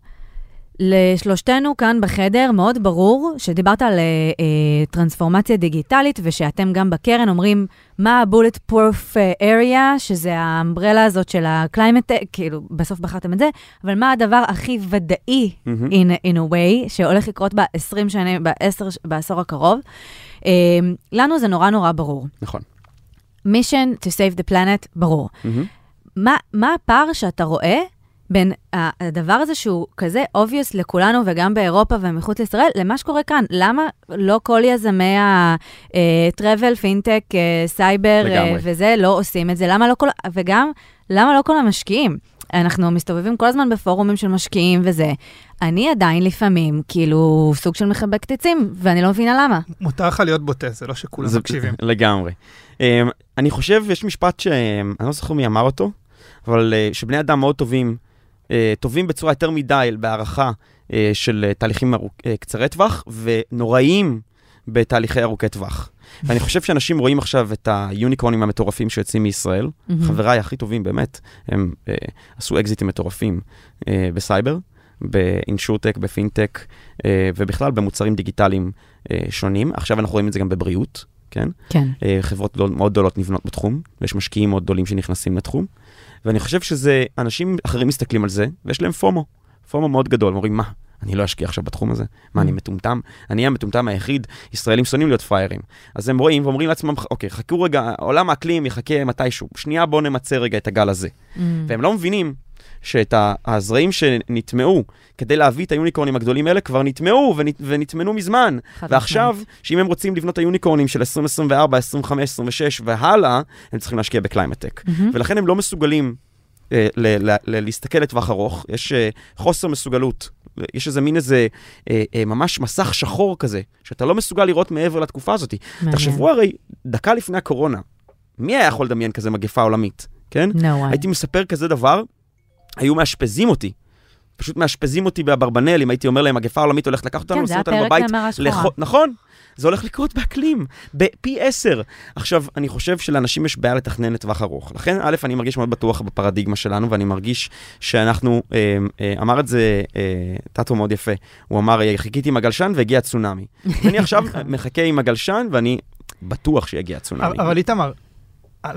לשלושתנו כאן בחדר מאוד ברור שדיברת על אה, אה, טרנספורמציה דיגיטלית ושאתם גם בקרן אומרים מה ה-bullet proof אה, area, שזה האמברלה הזאת של ה-climate, כאילו בסוף בחרתם את זה, אבל מה הדבר הכי ודאי מהמם. in, in a way שהולך לקרות ב-20 שנים, ב-10, בעשור הקרוב? אה, לנו זה נורא נורא ברור. נכון. Mission to save the planet, ברור. מהמם. מה, מה הפער שאתה רואה בין הדבר הזה שהוא כזה obvious לכולנו וגם באירופה ומחוץ לישראל, למה שקורה כאן? למה לא כל יזמי ה-travel, פינטק, סייבר. וזה לא עושים את זה? למה לא כל... וגם, למה לא כל המשקיעים? אנחנו מסתובבים כל הזמן בפורומים של משקיעים וזה. אני עדיין לפעמים, כאילו, סוג של מחבקת עצים, ואני לא מבינה למה. מותר לך להיות בוטה, זה לא שכולם זה- מקשיבים. לגמרי. Um, אני חושב, יש משפט שאני לא זוכר מי אמר אותו, אבל uh, שבני אדם מאוד טובים, uh, טובים בצורה יותר מדי בהערכה uh, של תהליכים קצרי טווח, ונוראים בתהליכי ארוכי טווח. ואני חושב שאנשים רואים עכשיו את היוניקורנים המטורפים שיוצאים מישראל. חבריי הכי טובים באמת, הם עשו אקזיטים מטורפים בסייבר, באינשורטק, בפינטק, ובכלל במוצרים דיגיטליים שונים. עכשיו אנחנו רואים את זה גם בבריאות, כן? כן. אה, חברות גדול, מאוד גדולות נבנות בתחום, ויש משקיעים מאוד גדולים שנכנסים לתחום, ואני חושב שזה, אנשים אחרים מסתכלים על זה, ויש להם פומו, פומו מאוד גדול, אומרים, מה, אני לא אשקיע עכשיו בתחום הזה. מה, אני מטומטם? אני המטומטם היחיד, ישראלים שונאים להיות פראיירים. אז הם רואים ואומרים לעצמם, אוקיי, חכו רגע, עולם האקלים יחכה מתישהו. שנייה, בואו נמצה רגע את הגל הזה. Mm. והם לא מבינים שאת הזרעים שנטמעו כדי להביא את היוניקורנים הגדולים האלה כבר נטמעו ונט- ונטמנו מזמן. ועכשיו. שאם הם רוצים לבנות את היוניקורנים של 2024, 25, 26 והלאה, הם צריכים להשקיע בקליימטק. מהמם. ולכן הם לא מסוגלים אה, ל- ל- ל- להסתכל לטווח ארוך, יש אה, חוסר מסוגלות. יש איזה מין איזה אה, אה, ממש מסך שחור כזה, שאתה לא מסוגל לראות מעבר לתקופה הזאת. מעניין. תחשבו הרי, דקה לפני הקורונה, מי היה יכול לדמיין כזה מגפה עולמית, כן? No way. הייתי מספר כזה דבר, היו מאשפזים אותי. פשוט מאשפזים אותי באברבנל, אם הייתי אומר להם, מגפה עולמית הולכת לקחת אותנו, כן, זה לשים היה אותנו פרק בבית. למראה שחורה. לכו- נכון, זה הולך לקרות באקלים, בפי עשר. עכשיו, אני חושב שלאנשים יש בעיה לתכנן לטווח ארוך. לכן, א', אני מרגיש מאוד בטוח בפרדיגמה שלנו, ואני מרגיש שאנחנו, אה, אה, אמר את זה אה, טאטו מאוד יפה, הוא אמר, "אה, חיכיתי עם הגלשן והגיע צונאמי. ואני עכשיו מחכה עם הגלשן, ואני בטוח שיגיע צונאמי. אבל אבל איתמר,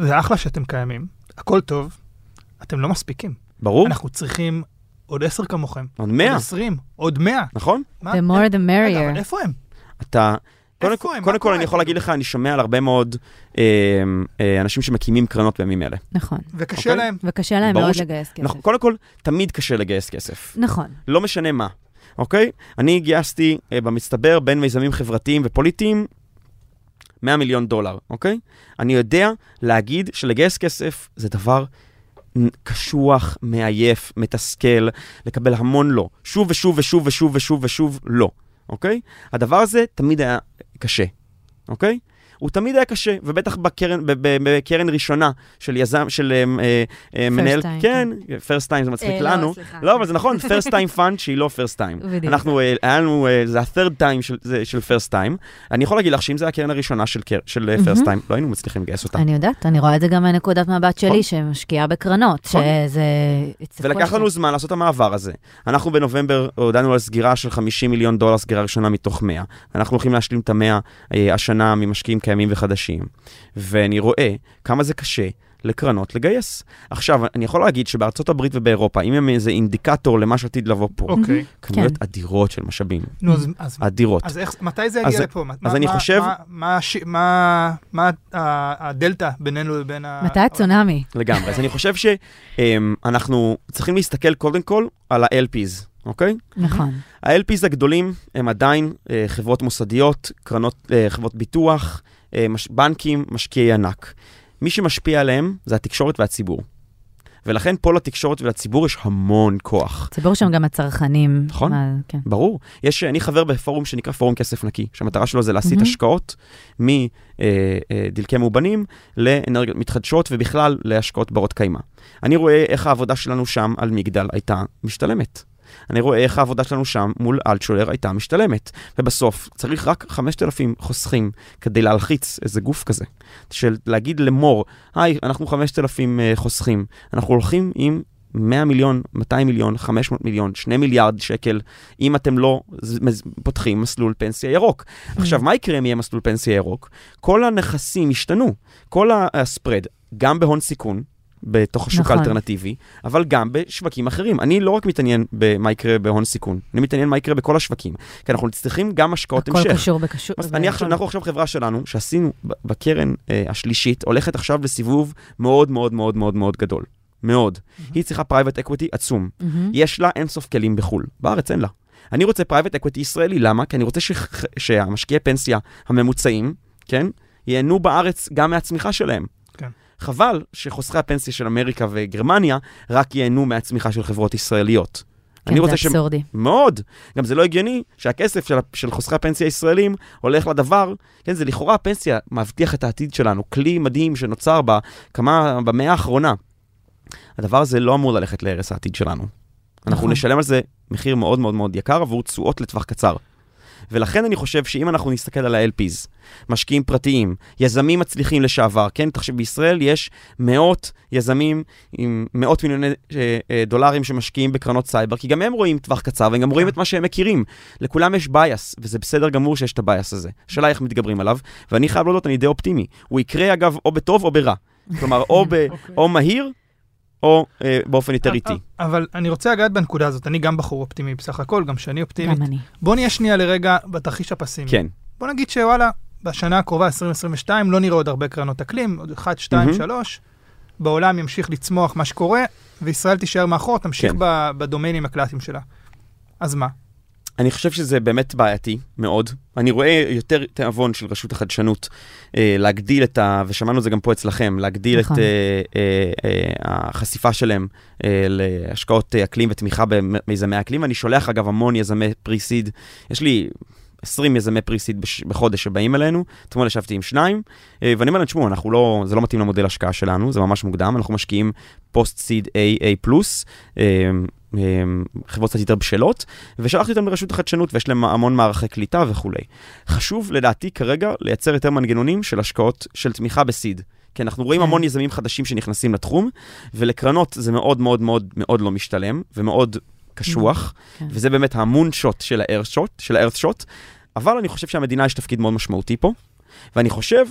זה אחלה שאתם קיימים, הכל טוב, אתם לא מספיקים. ברור, אנחנו צריכים עוד עשר כמוכם. עוד מאה, עוד עשרים, עוד מאה. נכון? מה- The more the רגע, merrier. אבל איפה הם? אתה... קודם, כל- הם? קודם כל? אני יכול להגיד לך, אני שומע על הרבה מאוד אה, אה, אנשים שמקימים קרנות בימים אלה. נכון. וקשה אוקיי. להם. וקשה להם מאוד ש- לגייס כסף. נכון, קודם כל, תמיד קשה לגייס כסף. נכון. לא משנה מה, אוקיי? אני גייסתי אה, במצטבר בין מיזמים חברתיים ופוליטיים 100 מיליון דולר, אוקיי? אני יודע להגיד שלגייס כסף זה דבר קשוח, מעייף, מתסכל, לקבל המון לא. שוב ושוב ושוב ושוב ושוב ושוב לא, אוקיי? הדבר הזה תמיד היה קשה, אוקיי? הוא תמיד היה קשה, ובטח בקרן, ב- ב- בקרן ראשונה של יזם, של אה, אה, מנהל, time, כן, first time זה מצחיק אה, לא, לנו. סליחה. לא, אבל זה נכון, first time fund שהיא לא first time. בדיוק. אנחנו, אה, היה לנו, זה ה-third time של, first time. אני יכול להגיד לך שאם זה הקרן הראשונה של, קר- של first מהמם. time, לא היינו מצליחים לגייס אותה. אני יודעת, אני רואה את זה גם מנקודת מבט נכון. שלי, שמשקיעה בקרנות, נכון. שזה... ולקח. לנו זמן לעשות את המעבר הזה. אנחנו בנובמבר הודענו על סגירה של 50 מיליון דולר, סגירה ראשונה מתוך 100. אנחנו הולכים להשלים את המאה אה, השנה ממשקיעים קיימים וחדשים. ואני רואה כמה זה קשה לקרנות לגייס. עכשיו, אני יכול להגיד שבארצות הברית ובאירופה, אם הם איזה אינדיקטור למה שעתיד לבוא פה, אוקיי. כמויות כן. אדירות של משאבים. נו, אז- אז אדירות. אז איך, מתי זה אז- יגיע לפה? מה- אז אני מה- חושב- מה- מה הש- מה מה הדלתא בינינו לבין ה... מתי הצונאמי? לגמרי. אז אני חושב שאנחנו צריכים להסתכל קודם כל על ה-LPs, אוקיי? נכון. ה-LPs הגדולים הם עדיין אה, חברות מוסדיות, קרנות, אה, חברות ביטוח, מש, בנקים, משקיעי ענק. מי שמשפיע עליהם זה התקשורת והציבור. ולכן פה לתקשורת ולציבור יש המון כוח. ציבור שם גם הצרכנים. נכון. מה- כן. ברור. יש, אני חבר בפורום שנקרא פורום כסף נקי, שהמטרה שלו זה להסיט מהמם. השקעות מדלקי מאובנים לאנרגיות מתחדשות ובכלל להשקעות ברות קיימא. אני רואה איך העבודה שלנו שם על מגדל הייתה משתלמת. אני רואה איך העבודה שלנו שם מול אלטשולר הייתה משתלמת. ובסוף צריך רק 5,000 חוסכים כדי להלחיץ איזה גוף כזה. של להגיד למור, היי, אנחנו 5,000 אה, חוסכים, אנחנו הולכים עם 100 מיליון, 200 מיליון, 500 מיליון, 2 מיליארד שקל, אם אתם לא פותחים מסלול פנסיה ירוק. עכשיו, מה יקרה אם יהיה מסלול פנסיה ירוק? כל הנכסים ישתנו, כל הספרד, גם בהון סיכון, בתוך השוק נכון. האלטרנטיבי, אבל גם בשווקים אחרים. אני לא רק מתעניין במה יקרה בהון סיכון, אני מתעניין מה יקרה בכל השווקים. כי אנחנו צריכים גם השקעות הכל המשך. קשור בקשור. אז אני עכשיו, אנחנו עכשיו חברה שלנו, שעשינו בקרן אה, השלישית, הולכת עכשיו לסיבוב מאוד מאוד מאוד מאוד מאוד גדול. מאוד. היא צריכה private equity עצום. מהמם. יש לה אינסוף כלים בחו"ל, בארץ אין לה. אני רוצה private equity ישראלי, למה? כי אני רוצה ש... שהמשקיעי פנסיה הממוצעים, כן, ייהנו בארץ גם מהצמיחה שלהם. חבל שחוסכי הפנסיה של אמריקה וגרמניה רק ייהנו מהצמיחה של חברות ישראליות. כן, זה ש... אבסורדי. מאוד. גם זה לא הגיוני שהכסף של, של חוסכי הפנסיה הישראלים הולך לדבר, כן, זה לכאורה הפנסיה מבטיח את העתיד שלנו, כלי מדהים שנוצר בכמה, במאה האחרונה. הדבר הזה לא אמור ללכת להרס העתיד שלנו. אנחנו נכון. נשלם על זה מחיר מאוד מאוד מאוד יקר עבור תשואות לטווח קצר. ולכן אני חושב שאם אנחנו נסתכל על ה-LPs, משקיעים פרטיים, יזמים מצליחים לשעבר, כן, תחשב, בישראל יש מאות יזמים עם מאות מיליוני אה, אה, דולרים שמשקיעים בקרנות סייבר, כי גם הם רואים טווח קצר והם גם רואים את מה שהם מכירים. לכולם יש bias, וזה בסדר גמור שיש את ה bias הזה. השאלה איך מתגברים עליו, ואני חייב להודות, אני די אופטימי. הוא יקרה, אגב, או בטוב או ברע. כלומר, או, ב, או מהיר, או אה, באופן יותר איטי. אבל אני רוצה לגעת בנקודה הזאת, אני גם בחור אופטימי בסך הכל, גם שאני אופטימית. גם אני. בוא נהיה שנייה לרגע בתרחיש הפסימי. כן, בוא נגיד שוואלה, בשנה הקרובה, 2022, לא נראה עוד הרבה קרנות אקלים, עוד 1, 2, מהמם. 3. בעולם ימשיך לצמוח מה שקורה, וישראל תישאר מאחור, תמשיך כן. ב- בדומיינים הקלאסיים שלה. אז מה? אני חושב שזה באמת בעייתי מאוד. אני רואה יותר תיאבון של רשות החדשנות אה, להגדיל את ה... ושמענו את זה גם פה אצלכם, להגדיל נכון. את אה, אה, אה, החשיפה שלהם אה, להשקעות אה, אקלים ותמיכה במיזמי אקלים. אני שולח אגב המון יזמי פרי-סיד. יש לי 20 יזמי פרי-סיד בש- בחודש שבאים אלינו. אתמול ישבתי עם שניים, אה, ואני אומר להם, תשמעו, אנחנו לא, זה לא מתאים למודל השקעה שלנו, זה ממש מוקדם, אנחנו משקיעים post-seed, A, A+, אה, אה, חברות קצת יותר בשלות, ושלחתי אותם לרשות החדשנות, ויש להם המון מערכי קליטה וכולי. חשוב לדעתי כרגע לייצר יותר מנגנונים של השקעות של תמיכה ב seed. כי אנחנו רואים כן. המון יזמים חדשים שנכנסים לתחום, ולקרנות זה מאוד מאוד מאוד מאוד לא משתלם, ומאוד קשוח, כן. וזה באמת ה moonshot של ה earthshot, של ה earthshot, אבל אני חושב שהמדינה יש תפקיד מאוד משמעותי פה, ואני חושב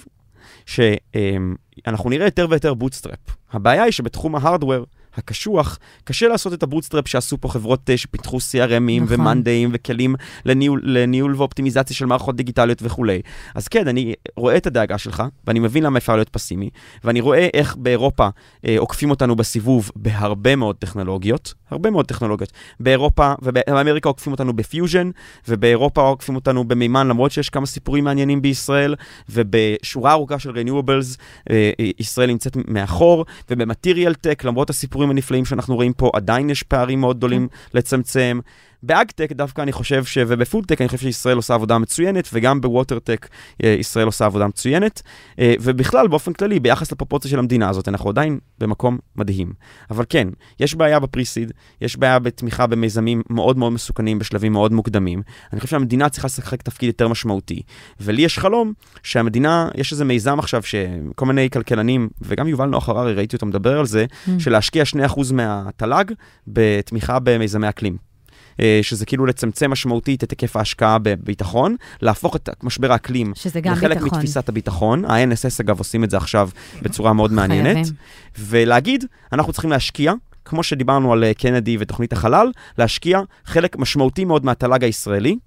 שאנחנו נראה יותר ויותר bootstrap. הבעיה היא שבתחום ה hardware, הקשוח, קשה לעשות את ה bootstrap שעשו פה חברות אה, שפיתחו CRM ים נכון. ומאנדאים וכלים לניהול, לניהול ואופטימיזציה של מערכות דיגיטליות וכולי. אז כן, אני רואה את הדאגה שלך, ואני מבין למה אפשר להיות פסימי, ואני רואה איך באירופה אה, עוקפים אותנו בסיבוב בהרבה מאוד טכנולוגיות, הרבה מאוד טכנולוגיות. באירופה ובאמריקה עוקפים אותנו בפיוז'ן, ובאירופה עוקפים אותנו במימן, למרות שיש כמה סיפורים מעניינים בישראל, ובשורה ארוכה של renewables, אה, אה, ישראל נמצאת מאחור, ובמטריאל טק, למרות הסיפורים הנפלאים שאנחנו רואים פה, עדיין יש פערים מאוד גדולים לצמצם. באגטק דווקא אני חושב ש... ובפודטק אני חושב שישראל עושה עבודה מצוינת, וגם בווטרטק אה, ישראל עושה עבודה מצוינת, אה, ובכלל, באופן כללי, ביחס לפרופורציה של המדינה הזאת, אנחנו עדיין במקום מדהים. אבל כן, יש בעיה בפריסיד, יש בעיה בתמיכה במיזמים מאוד מאוד מסוכנים בשלבים מאוד מוקדמים. אני חושב שהמדינה צריכה לשחק תפקיד יותר משמעותי. ולי יש חלום שהמדינה, יש איזה מיזם עכשיו שכל מיני כלכלנים, וגם יובל נוח הררי, ראיתי אותו מדבר על זה, Mm. של להשקיע 2% מהתל"ג בתמיכה במיזמי אקלים. אה, שזה כאילו לצמצם משמעותית את היקף ההשקעה בביטחון, להפוך את משבר האקלים שזה גם לחלק ביטחון. מתפיסת הביטחון. ה-NSS אגב עושים את זה עכשיו בצורה מאוד מעניינת. חייבים. ולהגיד, אנחנו צריכים להשקיע, כמו שדיברנו על אה, קנדי ותוכנית החלל, להשקיע חלק משמעותי מאוד מהתל"ג הישראלי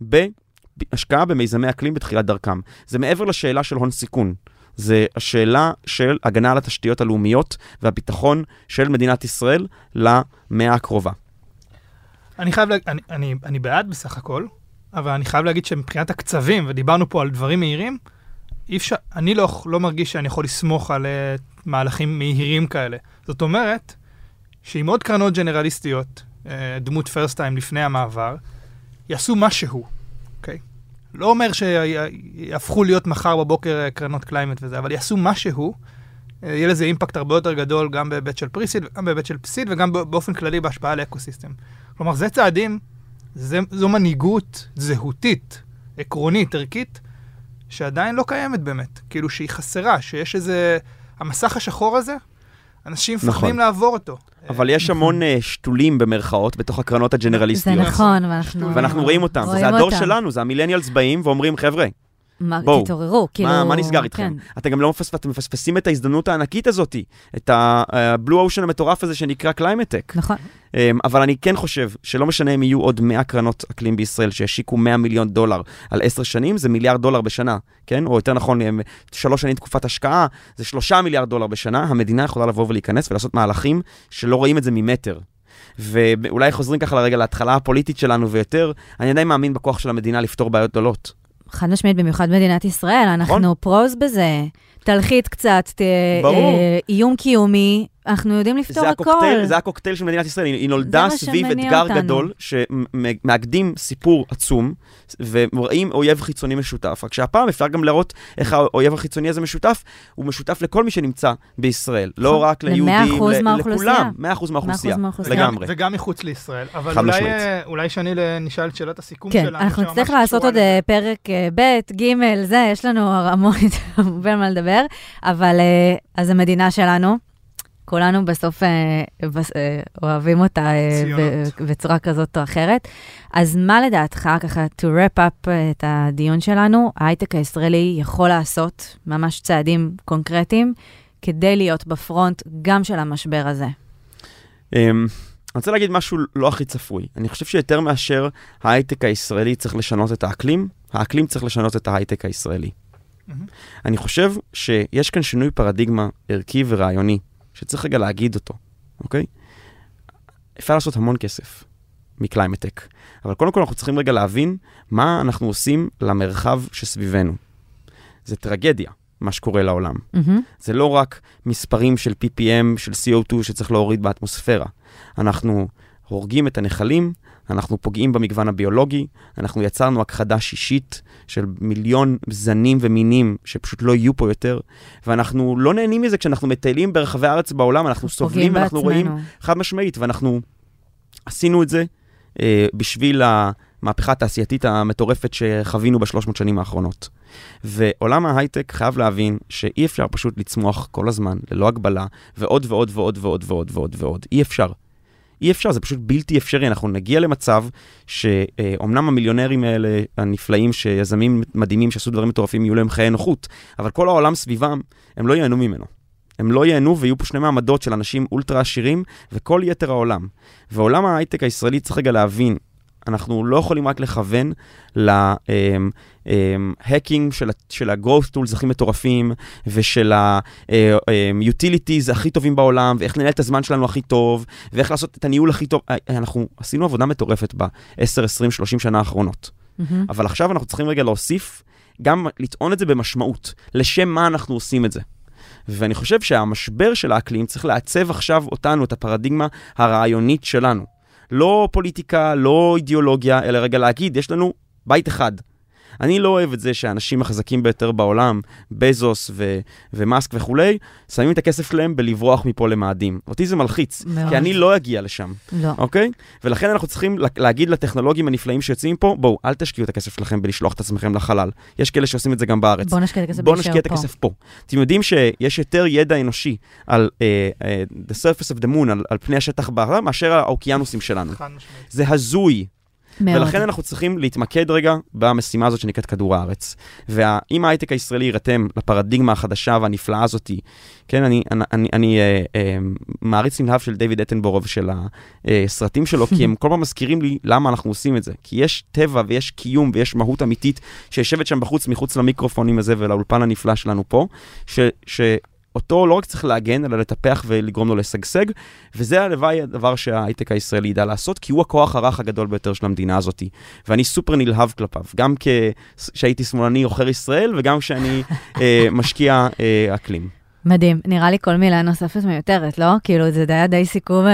בהשקעה במיזמי אקלים בתחילת דרכם. זה מעבר לשאלה של הון סיכון. זה השאלה של הגנה על התשתיות הלאומיות והביטחון של מדינת ישראל למאה הקרובה. אני חייב, להג... אני, אני, אני בעד בסך הכל, אבל אני חייב להגיד שמבחינת הקצבים, ודיברנו פה על דברים מהירים, אי אפשר, אני לא, לא מרגיש שאני יכול לסמוך על uh, מהלכים מהירים כאלה. זאת אומרת, שאם עוד קרנות ג'נרליסטיות, uh, דמויות Firstime לפני המעבר, יעשו משהו, אוקיי? לא אומר שיהפכו להיות מחר בבוקר uh, קרנות climate וזה, אבל יעשו משהו, יהיה לזה אימפקט הרבה יותר גדול גם בהיבט של pre-seed, גם בהיבט של seed וגם באופן כללי בהשפעה על אקוסיסטם. כלומר, זה צעדים, זה, זו מנהיגות זהותית, עקרונית, ערכית, שעדיין לא קיימת באמת. כאילו שהיא חסרה, שיש איזה... המסך השחור הזה, אנשים נכון. מפחדים לעבור אותו. אבל יש המון אה, שתולים במרכאות בתוך הקרנות זה הג'נרליסטיות. נכון, ואנחנו... ואנחנו רואים אותם, רואים וזה הדור אותם. שלנו, זה המילניאלס באים ואומרים, חבר'ה, מה, בואו, תתעוררו, כאילו... מה, מה נסגר איתכם? כן. אתם גם לא מפספ... אתם מפספסים את ההזדמנות הענקית הזאת, את ה blue ocean המטורף הזה שנקרא קליימטק. נכון. אבל אני כן חושב שלא משנה אם יהיו עוד 100 קרנות אקלים בישראל שישקיעו 100 מיליון דולר על 10 שנים, זה מיליארד דולר בשנה, כן? או יותר נכון, הם- שלוש שנים תקופת השקעה, זה שלושה מיליארד דולר בשנה, המדינה יכולה לבוא ולהיכנס ולעשות מהלכים שלא רואים את זה ממטר. ואולי חוזרים ככה לרגע להתחלה הפוליטית שלנו ויותר, אני עדיין מאמין בכוח של המדינה לפתור בעיות גדולות. חד משמעית, במיוחד מדינת ישראל, נכון. אנחנו פרוז בזה. תלחית קצת, ברור. אה, איום קיומי, אנחנו יודעים לפתור זה הכל. הקוקטייל, זה הקוקטייל של מדינת ישראל, היא היא נולדה סביב אתגר אותנו. גדול, שמאגדים סיפור עצום, ורואים אויב חיצוני משותף. רק שהפעם אפשר גם להראות איך האויב החיצוני הזה משותף, הוא משותף לכל מי שנמצא בישראל, לא נכון. רק ליהודים, 100% ל-. לכולם, 100% מהאוכלוסייה, מהאוכלוסייה. לגמרי. וגם, מחוץ לישראל. אבל חד אולי. אה, אולי שאני נשאל את שאלת הסיכום כן, שלנו. אנחנו שממש נצטרך לעשות עוד לזה. אה, פרק אה, ב', ג', זה, יש לנו המון הרבה מה לדבר, אבל אז המדינה שלנו, כולנו בסוף אה, אה, אוהבים אותה אה, בצורה כזאת או אחרת. אז מה לדעתך, ככה, to wrap up אה, את הדיון שלנו, ההייטק הישראלי יכול לעשות ממש צעדים קונקרטיים כדי להיות בפרונט גם של המשבר הזה? אמ, אני רוצה להגיד משהו לא הכי צפוי. אני חושב שיותר מאשר ההייטק הישראלי צריך לשנות את האקלים, האקלים צריך לשנות את ההייטק הישראלי. מהמם. אני חושב שיש כאן שינוי פרדיגמה ערכי ורעיוני, שצריך רגע להגיד אותו, אוקיי? אפשר לעשות המון כסף מקליימטק, אבל קודם כל אנחנו צריכים רגע להבין מה אנחנו עושים למרחב שסביבנו. זה טרגדיה, מה שקורה לעולם. מהמם. זה לא רק מספרים של PPM, של CO2 שצריך להוריד באטמוספירה. אנחנו הורגים את הנחלים, אנחנו פוגעים במגוון הביולוגי, אנחנו יצרנו הכחדה שישית של מיליון זנים ומינים שפשוט לא יהיו פה יותר, ואנחנו לא נהנים מזה כשאנחנו מטיילים ברחבי הארץ בעולם, אנחנו סובלים ואנחנו רואים. חד משמעית, ואנחנו עשינו את זה אה, בשביל המהפכה התעשייתית המטורפת שחווינו בשלוש מאות שנים האחרונות. ועולם ההייטק חייב להבין שאי אפשר פשוט לצמוח כל הזמן, ללא הגבלה, ועוד ועוד ועוד ועוד ועוד ועוד ועוד. אי אפשר. אי אפשר, זה פשוט בלתי אפשרי. אנחנו נגיע למצב שאומנם המיליונרים האלה, הנפלאים, שיזמים מדהימים שעשו דברים מטורפים, יהיו להם חיי נוחות, אבל כל העולם סביבם, הם לא ייהנו ממנו. הם לא ייהנו ויהיו פה שני מעמדות של אנשים אולטרה עשירים וכל יתר העולם. ועולם ההייטק הישראלי צריך רגע להבין, אנחנו לא יכולים רק לכוון להקינג של, ה- של ה-growth tools הכי מטורפים ושל ה-utilities הכי טובים בעולם ואיך לנהל את הזמן שלנו הכי טוב ואיך לעשות את הניהול הכי טוב. אה, אנחנו עשינו עבודה מטורפת ב-10, 20, 30 שנה האחרונות. מהמם. אבל עכשיו אנחנו צריכים רגע להוסיף, גם לטעון את זה במשמעות, לשם מה אנחנו עושים את זה. ואני חושב שהמשבר של האקלים צריך לעצב עכשיו אותנו, את הפרדיגמה הרעיונית שלנו. לא פוליטיקה, לא אידיאולוגיה, אלא רגע להגיד, יש לנו בית אחד. אני לא אוהב את זה שהאנשים החזקים ביותר בעולם, בזוס ו- ומאסק וכולי, שמים את הכסף שלהם בלברוח מפה למאדים. אותי זה מלחיץ, מאוד. כי אני לא אגיע לשם. לא. אוקיי? ולכן אנחנו צריכים לה- להגיד לטכנולוגים הנפלאים שיוצאים פה, בואו, אל תשקיעו את הכסף שלכם בלשלוח את עצמכם לחלל. יש כאלה שעושים את זה גם בארץ. בוא נשקיע את הכסף בואו נשקיע את פה. הכסף פה. אתם יודעים שיש יותר ידע אנושי על uh, uh, the surface of the moon, על, על פני השטח בעולם, מאשר האוקיינוסים שלנו. זה הזוי. מאוד. ולכן אנחנו צריכים להתמקד רגע במשימה הזאת שנקראת כדור הארץ. ואם ההייטק הישראלי יירתם לפרדיגמה החדשה והנפלאה הזאת, כן, אני, אני, אני, אני אה, אה, מעריץ נלהב של דיוויד אטנבורוב של הסרטים שלו, כי הם כל פעם מזכירים לי למה אנחנו עושים את זה. כי יש טבע ויש קיום ויש מהות אמיתית שיושבת שם בחוץ, מחוץ למיקרופונים הזה ולאולפן הנפלא שלנו פה, ש... ש אותו לא רק צריך להגן, אלא לטפח ולגרום לו לשגשג, וזה הלוואי הדבר שההייטק הישראלי ידע לעשות, כי הוא הכוח הרך הגדול ביותר של המדינה הזאת. ואני סופר נלהב כלפיו, גם כשהייתי שמאלני עוכר ישראל, וגם כשאני אה, משקיע אה, אקלים. מדהים. נראה לי כל מילה נוספת מיותרת, לא? כאילו, זה היה די סיכום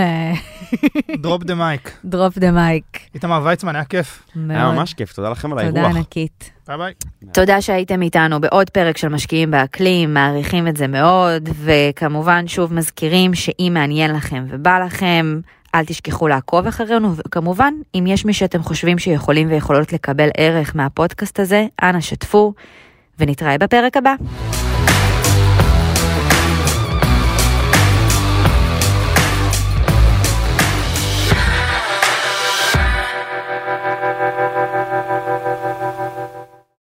Drop the mic. Drop the mic. איתמר ויצמן, היה כיף. היה ממש כיף, תודה לכם על תודה האירוח. ענקית. ביי ביי. תודה שהייתם איתנו בעוד פרק של משקיעים באקלים, מעריכים את זה מאוד, וכמובן שוב מזכירים שאם מעניין לכם ובא לכם, אל תשכחו לעקוב אחרינו, וכמובן, אם יש מי שאתם חושבים שיכולים ויכולות לקבל ערך מהפודקאסט הזה, אנא שתפו, ונתראה בפרק הבא.